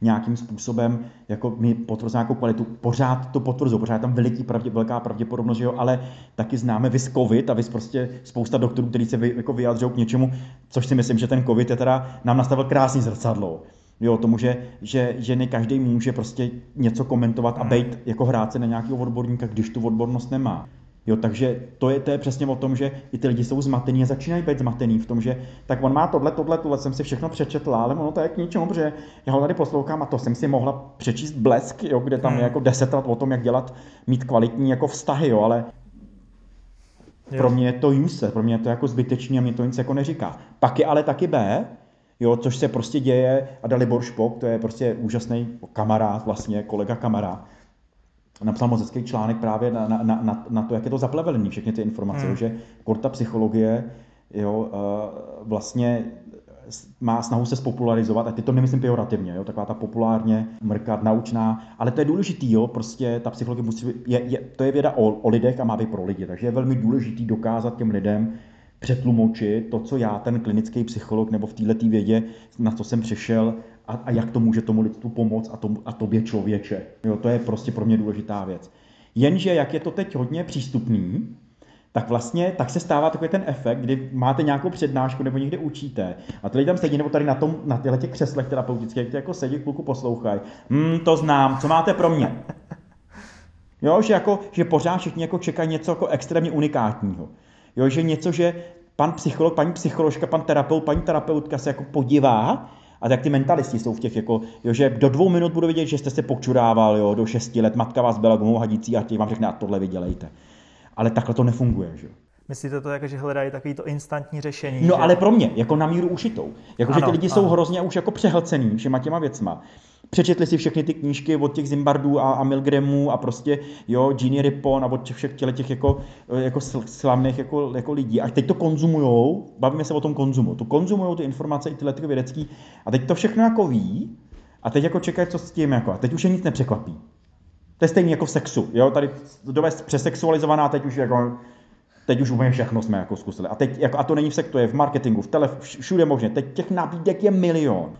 nějakým způsobem jako mi potvrzují nějakou kvalitu, pořád to potvrzují, pořád je tam veliký pravdě, velká pravděpodobnost, že jo, ale taky známe vys COVID a vys prostě spousta doktorů, kteří se vy, jako vyjadřují k něčemu, což si myslím, že ten COVID je teda, nám nastavil krásný zrcadlo Jo, tomu, že, že, že ne každý může prostě něco komentovat a hmm. být jako hrát se na nějakého odborníka, když tu odbornost nemá. Jo, takže to je, to je přesně o tom, že i ty lidi jsou zmatení a začínají být zmatený v tom, že tak on má tohle, tohle, tohle jsem si všechno přečetl, ale ono to je k ničemu, protože já ho tady poslouchám a to jsem si mohla přečíst blesk, jo, kde tam hmm. je jako deset let o tom, jak dělat, mít kvalitní jako vztahy, jo, ale jo. pro mě je to use, pro mě je to jako zbytečný a mě to nic jako neříká. Pak je ale taky B, Jo, což se prostě děje a Dalibor Špok, to je prostě úžasný kamarád, vlastně kolega kamarád, napsal moc hezký článek právě na, na, na, na to, jak je to zaplevelený, všechny ty informace, hmm. že korta psychologie jo, vlastně má snahu se spopularizovat, a teď to nemyslím pejorativně, jo, taková ta populárně mrkat, naučná, ale to je důležitý, jo, prostě ta psychologie musí, je, je, to je věda o, o lidech a má být pro lidi, takže je velmi důležitý dokázat těm lidem, přetlumočit to, co já, ten klinický psycholog nebo v této vědě, na co jsem přišel a, a jak to může tomu lidstvu pomoct a, tomu, a tobě člověče. Jo, to je prostě pro mě důležitá věc. Jenže jak je to teď hodně přístupný, tak vlastně tak se stává takový ten efekt, kdy máte nějakou přednášku nebo někde učíte a ty lidi tam sedí nebo tady na, tom, na těchto těch křeslech terapeutických, ty jako sedí, kluku poslouchají. Hmm, to znám, co máte pro mě? [laughs] Jo, že, jako, že pořád všichni jako čekají něco jako extrémně unikátního. Jo, že něco, že pan psycholog, paní psycholožka, pan terapeut, paní terapeutka se jako podívá a tak ty mentalisti jsou v těch, jako, jo, že do dvou minut budu vidět, že jste se počurával, jo, do šesti let, matka vás byla gumou hadící a těch vám řekne, a tohle vydělejte. Ale takhle to nefunguje, že jo. Myslíte to jako, že hledají takový to instantní řešení? No že... ale pro mě, jako na míru ušitou. Jako, ano, že ty lidi ano. jsou hrozně už jako přehlcený všema těma věcma. Přečetli si všechny ty knížky od těch Zimbardů a, a Milgramů a prostě, jo, Gini Rippon a od těch všech těch, jako, jako slavných jako, jako lidí. A teď to konzumujou, bavíme se o tom konzumu, to konzumují ty informace i tyhle ty vědecký a teď to všechno jako ví a teď jako čekají, co s tím jako. A teď už je nic nepřekvapí. To je stejně jako v sexu, jo, tady je přesexualizovaná, teď už jako Teď už úplně všechno jsme jako zkusili. A, teď, jako, a to není v sektu, je v marketingu, v tele, všude možně. Teď těch nabídek je milion.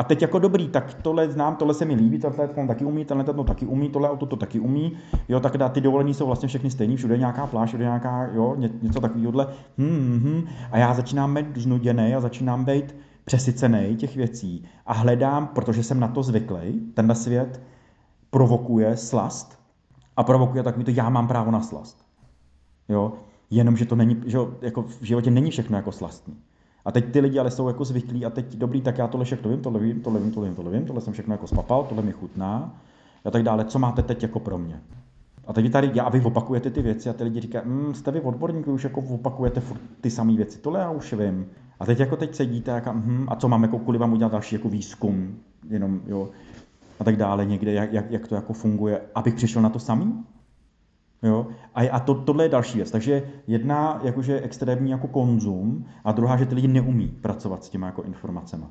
A teď jako dobrý, tak tohle znám, tohle se mi líbí, tohle telefon taky umí, tenhle to taky umí, tohle auto to taky umí, jo, tak ty dovolení jsou vlastně všechny stejný, všude nějaká pláž, všude nějaká, jo, ně, něco takového. Hmm, hmm, a já začínám být znuděný a začínám být přesycený těch věcí a hledám, protože jsem na to zvyklý, tenhle svět provokuje slast a provokuje takový to, já mám právo na slast. Jo, jenomže to není, že jako v životě není všechno jako slastný. A teď ty lidi ale jsou jako zvyklí a teď dobrý, tak já tohle všechno vím, tohle vím, tohle vím, tohle vím, tohle vím, tohle jsem všechno jako spapal, tohle mi chutná a tak dále. Co máte teď jako pro mě? A teď vy tady, já, a vy opakujete ty věci a ty lidi říkají, mm, jste vy odborník, vy už jako opakujete furt ty samé věci, tohle já už vím. A teď jako teď sedíte a, mm, a co mám jako kvůli vám udělat další jako výzkum, jenom, jo, a tak dále někde, jak, jak, jak to jako funguje, abych přišel na to samý? Jo? A, a to, tohle je další věc. Takže jedna jakože extrémní jako konzum a druhá, že ty lidi neumí pracovat s těma jako informacemi.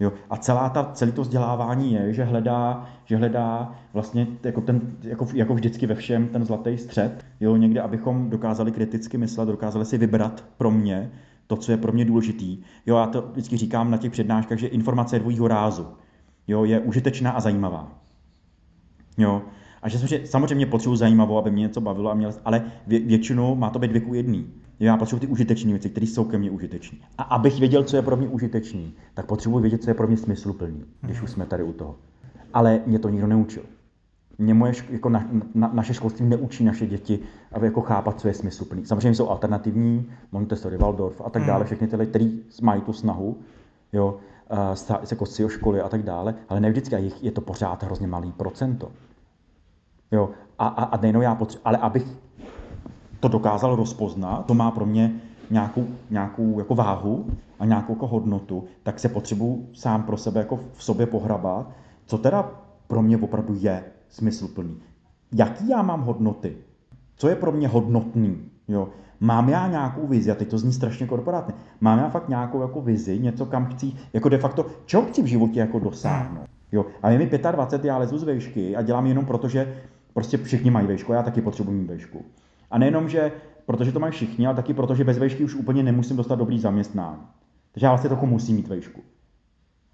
Jo? A celá ta, celé to vzdělávání je, že hledá, že hledá vlastně jako, ten, jako, jako vždycky ve všem ten zlatý střed, jo? někde, abychom dokázali kriticky myslet, dokázali si vybrat pro mě to, co je pro mě důležitý. Jo, já to vždycky říkám na těch přednáškách, že informace je dvojího rázu. Jo, je užitečná a zajímavá. Jo, a že samozřejmě potřebuji zajímavou, aby mě něco bavilo, a měl, ale vě, většinou má to být věku jedný. Já potřebuji ty užitečné věci, které jsou ke mně užitečné. A abych věděl, co je pro mě užitečný, tak potřebuji vědět, co je pro mě smysluplný, když už jsme tady u toho. Ale mě to nikdo neučil. Mě moje, jako na, na, naše školství neučí naše děti, aby jako chápat, co je smysluplný. Samozřejmě jsou alternativní, Montessori, Waldorf a tak dále, hmm. všechny tyhle, které mají tu snahu, jo, uh, jako školy a tak dále, ale ne vždycky, je to pořád hrozně malý procento. Jo. A, a, a nejenom já potřebuji, ale abych to dokázal rozpoznat, to má pro mě nějakou, nějakou jako váhu a nějakou jako hodnotu, tak se potřebuji sám pro sebe jako v sobě pohrabat, co teda pro mě opravdu je smysluplný. Jaký já mám hodnoty? Co je pro mě hodnotný? Jo? Mám já nějakou vizi, a teď to zní strašně korporátně, mám já fakt nějakou jako vizi, něco kam chci, jako de facto, čeho chci v životě jako dosáhnout. Jo? A je mi 25, já lezu z vejšky a dělám jenom proto, že Prostě všichni mají vejšku, já taky potřebuji mít vejšku. A nejenom, že protože to mají všichni, ale taky protože bez vejšky už úplně nemusím dostat dobrý zaměstnání. Takže já vlastně trochu musím mít vejšku.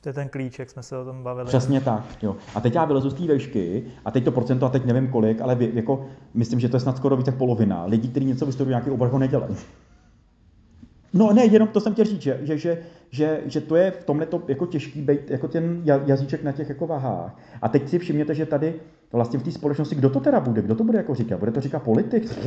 To je ten klíč, jak jsme se o tom bavili. Přesně tak, jo. A teď já vylezu z té vejšky a teď to procento, a teď nevím kolik, ale jako, myslím, že to je snad skoro více jak polovina. Lidí, kteří něco vystudují, nějaký obor, ho nedělají. No ne, jenom to jsem chtěl říct, že, že, že, že, že to je v tomhle to jako těžký být, jako ten jazyček na těch jako vahách. A teď si všimněte, že tady vlastně v té společnosti, kdo to teda bude, kdo to bude jako říkat? Bude to říkat politik?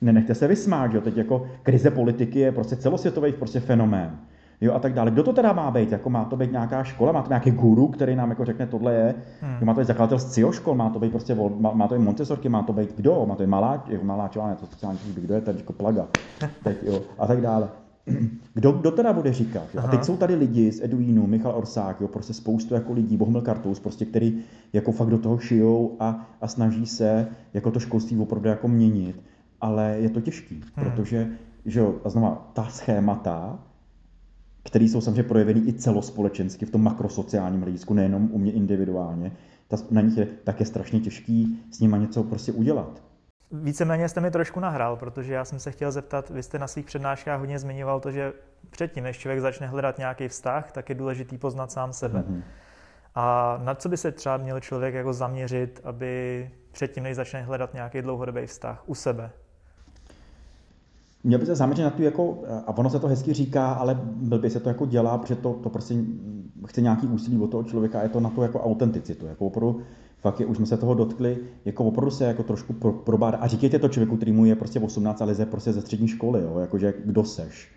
Nenechte se vysmát, jo? teď jako krize politiky je prostě celosvětový prostě fenomén. Jo, a tak dále. Kdo to teda má být? Jako má to být nějaká škola, má to nějaký guru, který nám jako řekne, tohle je, hmm. má to být zakladatel z CIO škol, má to být prostě, má, má to být Montessorky, má to být kdo? Má to být malá, malá čová, to sociální kdo je tady jako plaga. Teď, jo, a tak dále. [clears throat] kdo, kdo teda bude říkat? Jo? A teď jsou tady lidi z Eduínu, Michal Orsák, jo, prostě spoustu jako lidí, Bohumil Kartous, prostě, který jako fakt do toho šijou a, a snaží se jako to školství opravdu jako měnit, ale je to těžký, hmm. protože že jo, a znamená, ta schémata, které jsou samozřejmě projevený i celospolečensky v tom makrosociálním hledisku, nejenom u mě individuálně, ta, na nich je také strašně těžký s nima něco prostě udělat. Víceméně jste mi trošku nahrál, protože já jsem se chtěl zeptat, vy jste na svých přednáškách hodně zmiňoval to, že předtím, než člověk začne hledat nějaký vztah, tak je důležitý poznat sám sebe. Mm-hmm. A na co by se třeba měl člověk jako zaměřit, aby předtím, než začne hledat nějaký dlouhodobý vztah u sebe? Měl by se zaměřit na tu jako, a ono se to hezky říká, ale by se to jako dělá, protože to, to prostě chce nějaký úsilí od toho člověka, je to na to jako autenticitu, jako opravdu fakt je, už jsme se toho dotkli, jako opravdu se jako trošku pro, probádat. A říkejte to člověku, který mu je prostě 18 a leze prostě ze střední školy, jo, jakože kdo seš.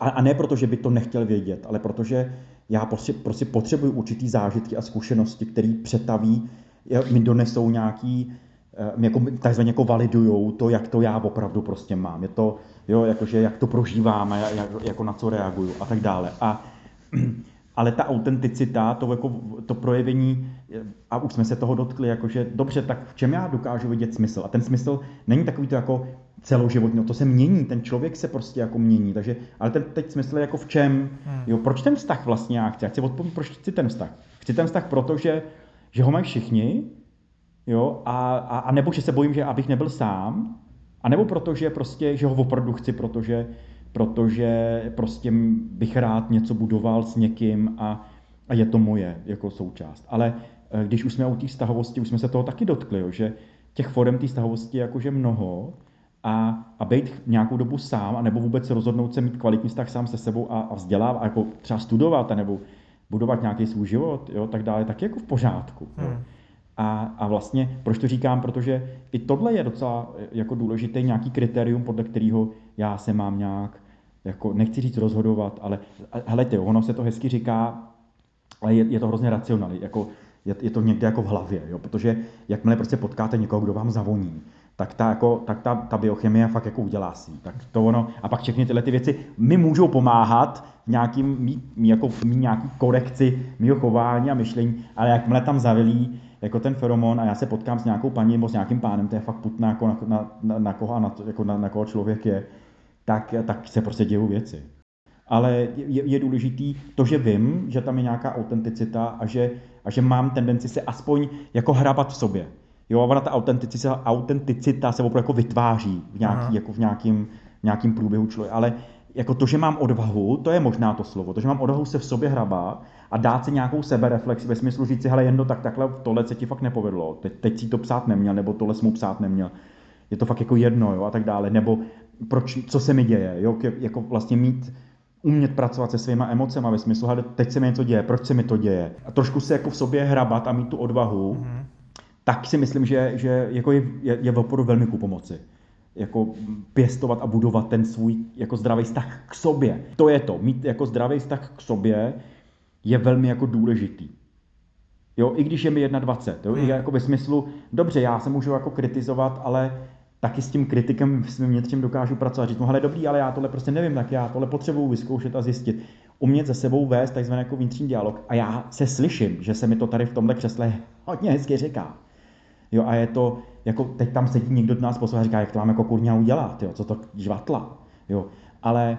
A, a ne proto, že by to nechtěl vědět, ale protože já prostě, prostě potřebuji určitý zážitky a zkušenosti, které přetaví, mi donesou nějaký, eh, jako, takzvaně jako validujou to, jak to já opravdu prostě mám. Je to, jo, jakože jak to prožívám a jak, jako na co reaguju a tak dále. A ale ta autenticita, to, jako, to projevení, a už jsme se toho dotkli, jakože dobře, tak v čem já dokážu vidět smysl? A ten smysl není takový to jako celoživotní, no to se mění, ten člověk se prostě jako mění, takže, ale ten teď smysl je jako v čem, hmm. jo, proč ten vztah vlastně já chci? Já chci odpovědět, proč chci ten vztah. Chci ten vztah, protože že ho mají všichni, jo, a, a, a nebo že se bojím, že abych nebyl sám, a nebo protože prostě, že ho opravdu chci, protože protože prostě bych rád něco budoval s někým a, a je to moje jako součást. Ale eh, když už jsme u té vztahovosti, už jsme se toho taky dotkli, jo, že těch forem té vztahovosti je jakože mnoho a, a být nějakou dobu sám, anebo vůbec rozhodnout se mít kvalitní vztah sám se sebou a, a vzdělávat, a jako třeba studovat, nebo budovat nějaký svůj život, jo, tak dále, tak je jako v pořádku. Jo. Hmm. A, a vlastně, proč to říkám? Protože i tohle je docela eh, jako důležité nějaký kritérium, podle kterého já se mám nějak jako nechci říct rozhodovat, ale helejte, ono se to hezky říká, ale je, je to hrozně racionální, jako je, je, to někde jako v hlavě, jo? protože jakmile prostě potkáte někoho, kdo vám zavoní, tak ta, jako, tak ta, ta biochemie fakt jako udělá si. Tak to ono, a pak všechny tyhle ty věci mi můžou pomáhat v nějakým, mý, jako, mý nějaký korekci mého chování a myšlení, ale jakmile tam zavilí jako ten feromon a já se potkám s nějakou paní nebo s nějakým pánem, to je fakt putná jako na, na, na, koho, na, jako na, na koho člověk je, tak, tak se prostě dějou věci. Ale je, je důležitý to, že vím, že tam je nějaká autenticita a že, a že mám tendenci se aspoň jako hrabat v sobě. Jo, ona ta autenticita, autenticita se opravdu jako vytváří v, nějaký, jako v nějakým, nějakým průběhu člověka. Ale jako to, že mám odvahu, to je možná to slovo, to, že mám odvahu se v sobě hrabat a dát si nějakou sebereflexi ve smyslu říct si, hele, jen tak takhle, tohle se ti fakt nepovedlo, teď, teď si to psát neměl, nebo tohle jsem mu psát neměl. Je to fakt jako jedno, jo, a tak dále. Nebo proč, co se mi děje, jo, jako vlastně mít, umět pracovat se svýma emocema ve smyslu, hele, teď se mi něco děje, proč se mi to děje. A trošku se jako v sobě hrabat a mít tu odvahu, mm-hmm. tak si myslím, že, že jako je, je, je opravdu velmi ku pomoci. Jako pěstovat a budovat ten svůj jako zdravý vztah k sobě. To je to, mít jako zdravý vztah k sobě je velmi jako důležitý. Jo, i když je mi 21, jo, mm. i jako ve smyslu, dobře, já se můžu jako kritizovat, ale taky s tím kritikem svým vnitřním dokážu pracovat. Říct mu, hele dobrý, ale já tohle prostě nevím, tak já tohle potřebuju vyzkoušet a zjistit. Umět se sebou vést takzvaný jako vnitřní dialog. A já se slyším, že se mi to tady v tomhle křesle hodně hezky říká. Jo, a je to, jako teď tam sedí někdo do nás poslouchá a říká, jak to mám jako kurňa udělat, jo, co to žvatla. Jo. Ale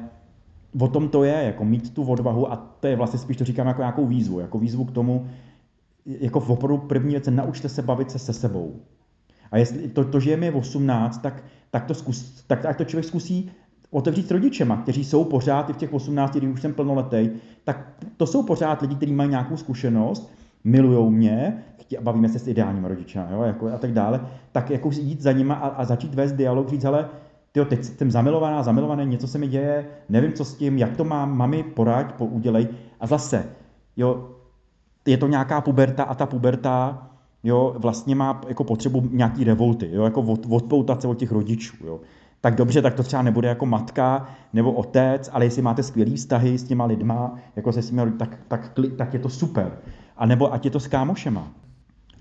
o tom to je, jako mít tu odvahu a to je vlastně spíš to říkám jako nějakou výzvu, jako výzvu k tomu, jako v opravdu první věc, naučte se bavit se se sebou. A jestli to, to že je mi 18, tak, tak, to zkus, tak, tak to člověk zkusí otevřít s rodičema, kteří jsou pořád i v těch 18, když už jsem plnoletý, tak to jsou pořád lidi, kteří mají nějakou zkušenost, milují mě, chtě, bavíme se s ideálními rodiči jo, jako a tak dále, tak jako jít za nima a, a začít vést dialog, říct, ale tyjo, teď jsem zamilovaná, zamilovaný, něco se mi děje, nevím, co s tím, jak to mám, mami, poraď, po, udělej. A zase, jo, je to nějaká puberta a ta puberta jo, vlastně má jako potřebu nějaký revolty, jo, jako od, odpoutat se od těch rodičů, jo. Tak dobře, tak to třeba nebude jako matka nebo otec, ale jestli máte skvělý vztahy s těma lidma, jako se svými tak, tak, tak je to super. A nebo ať je to s kámošema.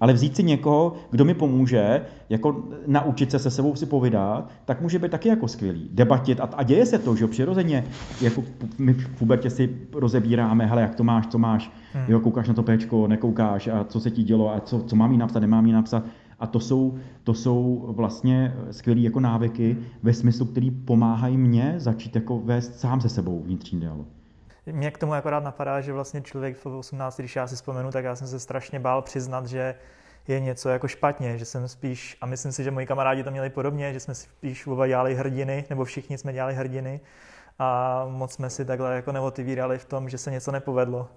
Ale vzít si někoho, kdo mi pomůže, jako naučit se se sebou si povídat, tak může být taky jako skvělý. Debatit a, a děje se to, že jo, přirozeně, jako my v pubertě si rozebíráme, hele, jak to máš, co máš, hmm. jo, koukáš na to péčko, nekoukáš a co se ti dělo a co, co mám jí napsat, nemám jí napsat. A to jsou, to jsou vlastně skvělé jako návyky ve smyslu, který pomáhají mě začít jako vést sám se sebou vnitřní dialog. Mě k tomu akorát napadá, že vlastně člověk v 18, když já si vzpomenu, tak já jsem se strašně bál přiznat, že je něco jako špatně, že jsem spíš, a myslím si, že moji kamarádi to měli podobně, že jsme spíš oba dělali hrdiny, nebo všichni jsme dělali hrdiny a moc jsme si takhle jako neotevírali v tom, že se něco nepovedlo.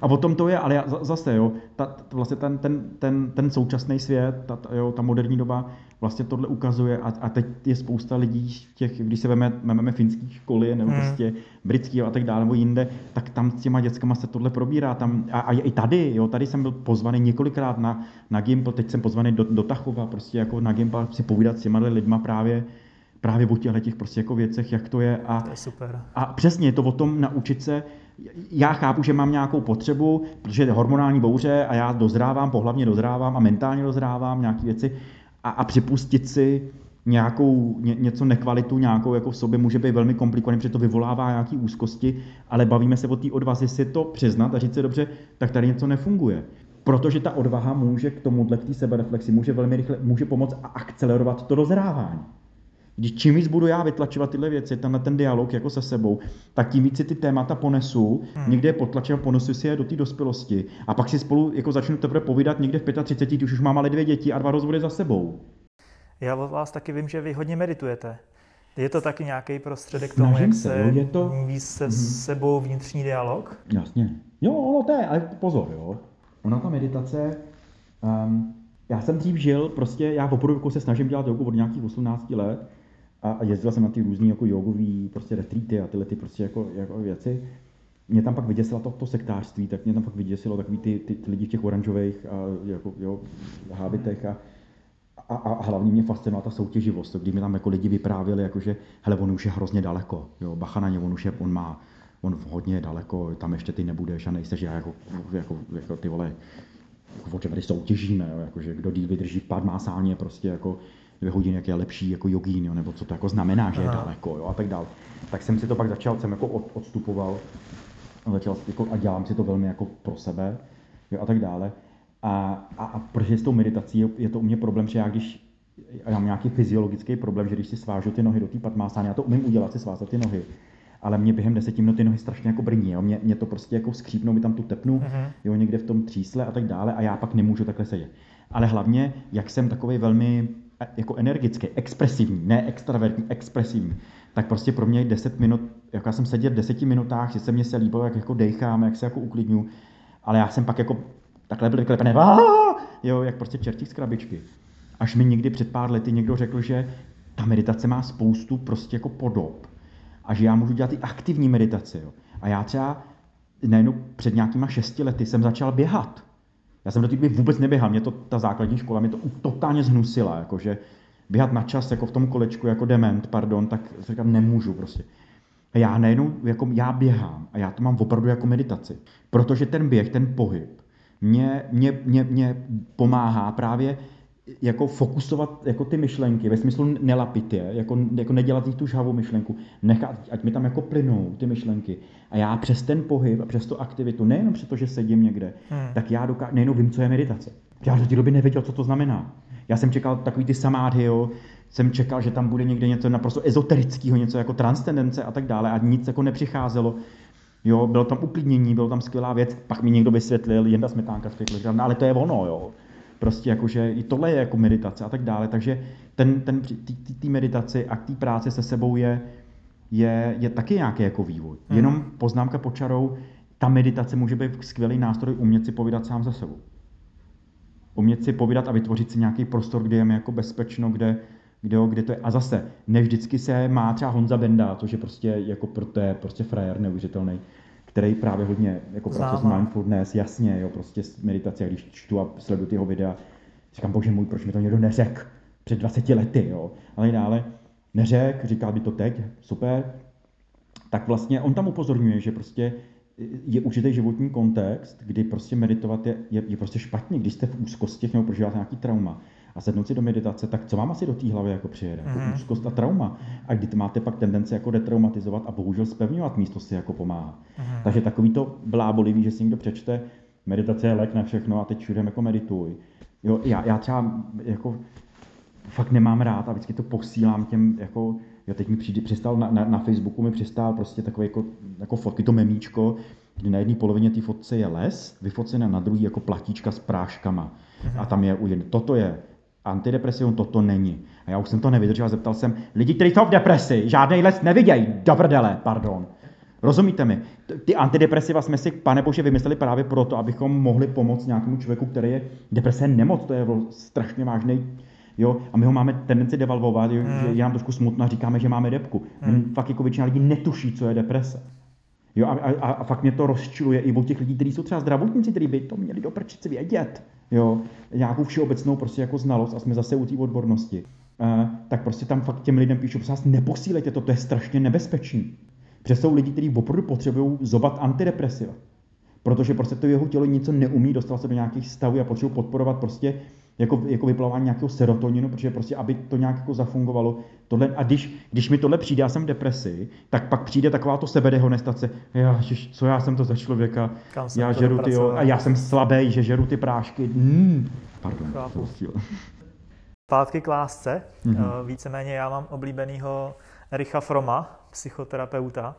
A o tom to je, ale zase, jo, ta, vlastně ten, ten, ten, ten současný svět, ta, jo, ta moderní doba vlastně tohle ukazuje a, a teď je spousta lidí, těch, když se veme, vememe finský školy nebo hmm. prostě britský a tak dále, nebo jinde, tak tam s těma dětskama se tohle probírá. Tam, a, a i tady, jo, tady jsem byl pozvaný několikrát na, na Gimpl, teď jsem pozvaný do, do Tachova, prostě jako na Gimpl si povídat s těma lidma právě, právě o těchto těch prostě jako věcech, jak to je. A, to je super. A přesně je to o tom naučit se, já chápu, že mám nějakou potřebu, protože je hormonální bouře a já dozrávám, pohlavně dozrávám a mentálně dozrávám nějaké věci a, a připustit si nějakou, ně, něco nekvalitu, nějakou jako v sobě může být velmi komplikovaný, protože to vyvolává nějaké úzkosti, ale bavíme se o té odvaze si to přiznat a říct si dobře, tak tady něco nefunguje. Protože ta odvaha může k tomuhle, k té sebereflexi, může velmi rychle, může pomoct a akcelerovat to dozrávání. Čím víc budu já vytlačovat tyhle věci, tenhle ten dialog jako se sebou, tak tím víc si ty témata ponesu, hmm. někde je potlačím a ponesu si je do té dospělosti. A pak si spolu jako začnu teprve povídat někde v 35, když už mám ale dvě děti a dva rozvody za sebou. Já od vás taky vím, že vy hodně meditujete. Je to taky nějaký prostředek tomu, jak se, jo, je to... víc se hmm. sebou vnitřní dialog? Jasně. Jo, ono to je, ale pozor, jo. Ona ta meditace, um, já jsem dřív žil, prostě já opravdu jako se snažím dělat jogu od nějakých 18 let, a, a jezdil jsem na ty různé jako jogový prostě retreaty a tyhle ty prostě jako, jako věci. Mě tam pak vyděsilo to, to sektářství, tak mě tam pak vyděsilo takový ty, ty, ty lidi v těch oranžových a, jako, jo, hábitech a, a, a, hlavně mě fascinovala ta soutěživost, kdy mi tam jako lidi vyprávěli, jako že hele, on už je hrozně daleko, jo, bacha na ně, on už je, on má, on hodně daleko, tam ještě ty nebudeš a nejseš já jako, jako, jako ty vole, jako, tady soutěžíme, jo, jako, že kdo díl vydrží pár másáně, prostě jako, dvě hodiny, jak je lepší jako jogín, jo, nebo co to jako znamená, že je Aha. daleko jo, a tak dále. Tak jsem si to pak začal, jsem jako od, odstupoval začal jako, a dělám si to velmi jako pro sebe jo, a tak dále. A, a, a protože s tou meditací je to u mě problém, že já když já mám nějaký fyziologický problém, že když si svážu ty nohy do té patmásány, já to umím udělat, si svázat ty nohy, ale mě během deseti minut ty nohy strašně jako brní, jo? Mě, mě to prostě jako skřípnou, mi tam tu tepnu, uh-huh. jo, někde v tom třísle a tak dále a já pak nemůžu takhle sedět. Ale hlavně, jak jsem takový velmi jako energický, expresivní, ne extravertní, expresivní, tak prostě pro mě 10 minut, jako já jsem seděl v 10 minutách, že se mně se líbilo, jak jako dejchám, jak se jako uklidňu, ale já jsem pak jako takhle byl vyklepený, jo, jak prostě čertík z krabičky. Až mi někdy před pár lety někdo řekl, že ta meditace má spoustu prostě jako podob a že já můžu dělat i aktivní meditaci. Jo. A já třeba najednou před nějakýma šesti lety jsem začal běhat. Já jsem do té doby vůbec neběhal, mě to ta základní škola mě to totálně zhnusila, jakože běhat na čas jako v tom kolečku jako dement, pardon, tak říkám, nemůžu prostě. A já najednou, jako já běhám a já to mám opravdu jako meditaci. Protože ten běh, ten pohyb, mě, mě, mě, mě pomáhá právě jako fokusovat jako ty myšlenky, ve smyslu nelapit je, jako, jako nedělat jich tu žhavou myšlenku, nechat, ať mi tam jako plynou ty myšlenky. A já přes ten pohyb a přes tu aktivitu, nejenom přes to, že sedím někde, hmm. tak já doká- nejenom vím, co je meditace. Já do té doby nevěděl, co to znamená. Já jsem čekal takový ty samádhy, jo, jsem čekal, že tam bude někde něco naprosto ezoterického, něco jako transcendence a tak dále a nic jako nepřicházelo. Jo, bylo tam uklidnění, bylo tam skvělá věc, pak mi někdo vysvětlil, Jenda Smetánka no, ale to je ono, jo prostě jakože i tohle je jako meditace a tak dále. Takže ten, ten, ty meditaci a té práce se sebou je, je, je taky nějaký jako vývoj. Hmm. Jenom poznámka počarou, ta meditace může být skvělý nástroj umět si povídat sám za sebou. Umět si povídat a vytvořit si nějaký prostor, kde je mi jako bezpečno, kde, kde, kde to je. A zase, ne vždycky se má třeba Honza Benda, což je prostě jako pro to je prostě frajer neuvěřitelný který právě hodně jako pracuje s mindfulness, jasně, jo, prostě meditace, když čtu a sleduju ty jeho videa, říkám, bože můj, proč mi to někdo neřekl před 20 lety, jo, ale dále neřek, říká by to teď, super, tak vlastně on tam upozorňuje, že prostě je určitý životní kontext, kdy prostě meditovat je, je, je prostě špatně, když jste v úzkosti nebo prožíváte nějaký trauma a sednout si do meditace, tak co vám asi do té hlavy jako přijede? Jako mm-hmm. úzkost a trauma. A kdy máte pak tendenci jako detraumatizovat a bohužel spevňovat místo si jako pomáhá. Mm-hmm. Takže takový to blábolivý, že si někdo přečte, meditace je lék na všechno a teď všude jako medituj. Jo, já, já třeba jako fakt nemám rád a vždycky to posílám těm jako Jo, teď mi přijde, přistal na, na, na, Facebooku mi přistál prostě takové jako, jako fotky, to memíčko, kdy na jedné polovině té fotce je les, vyfocené na druhý jako platíčka s práškama. Mhm. A tam je, toto je antidepresivum, toto není. A já už jsem to nevydržel, zeptal jsem, lidi, kteří jsou v depresi, žádný les nevidějí, dobrdele, pardon. Rozumíte mi? Ty antidepresiva jsme si, pane bože, vymysleli právě proto, abychom mohli pomoct nějakému člověku, který je deprese nemoc, to je strašně vážný Jo? A my ho máme tendenci devalvovat, jo? Hmm. že je nám trošku smutno a říkáme, že máme depku. Hmm. Fakt jako většina lidí netuší, co je deprese. Jo, a, a, a fakt mě to rozčiluje i u těch lidí, kteří jsou třeba zdravotníci, kteří by to měli do vědět. Jo, nějakou všeobecnou prostě jako znalost a jsme zase u té odbornosti. Uh, tak prostě tam fakt těm lidem píšu, vás neposílejte to, to je strašně nebezpečný. Protože jsou lidi, kteří opravdu potřebují zobat antidepresiva. Protože prostě to jeho tělo něco neumí, dostal se do nějakých stavů a potřebují podporovat prostě jako, jako vyplavání nějakého serotoninu, protože prostě, aby to nějak jako zafungovalo. Tohle, a když, když mi tohle přijde, já jsem v depresi, tak pak přijde taková to sebedehonestace. Já, co já jsem to za člověka, já žeru ty, jo, a já jsem slabý, že žeru ty prášky. Hmm. Pardon, to Pátky k lásce. Mm-hmm. Víceméně já mám oblíbenýho Richa Froma, psychoterapeuta,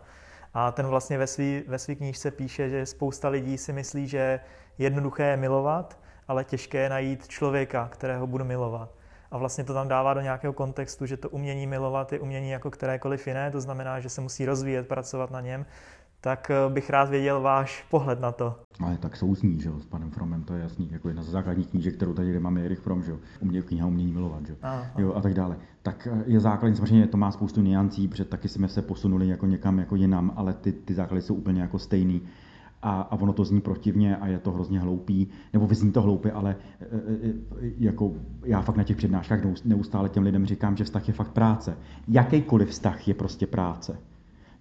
a ten vlastně ve své ve svý knížce píše, že spousta lidí si myslí, že jednoduché je milovat, ale těžké je najít člověka, kterého budu milovat. A vlastně to tam dává do nějakého kontextu, že to umění milovat je umění jako kterékoliv jiné, to znamená, že se musí rozvíjet, pracovat na něm. Tak eh, bych rád věděl váš pohled na to. Ale tak souzní, že jo, s panem Fromem, to je jasný, jako jedna z základních knížek, kterou tady máme Erich Fromm, že jo, umě, kniha umění milovat, že jo, a tak dále. Tak eh, je základní, samozřejmě to má spoustu niancí, protože taky jsme se posunuli jako někam jako jinam, ale ty, ty základy jsou úplně jako stejný a, a ono to zní protivně a je to hrozně hloupý, nebo vyzní to hloupě, ale e, e, e, jako já fakt na těch přednáškách neustále těm lidem říkám, že vztah je fakt práce. Jakýkoliv vztah je prostě práce.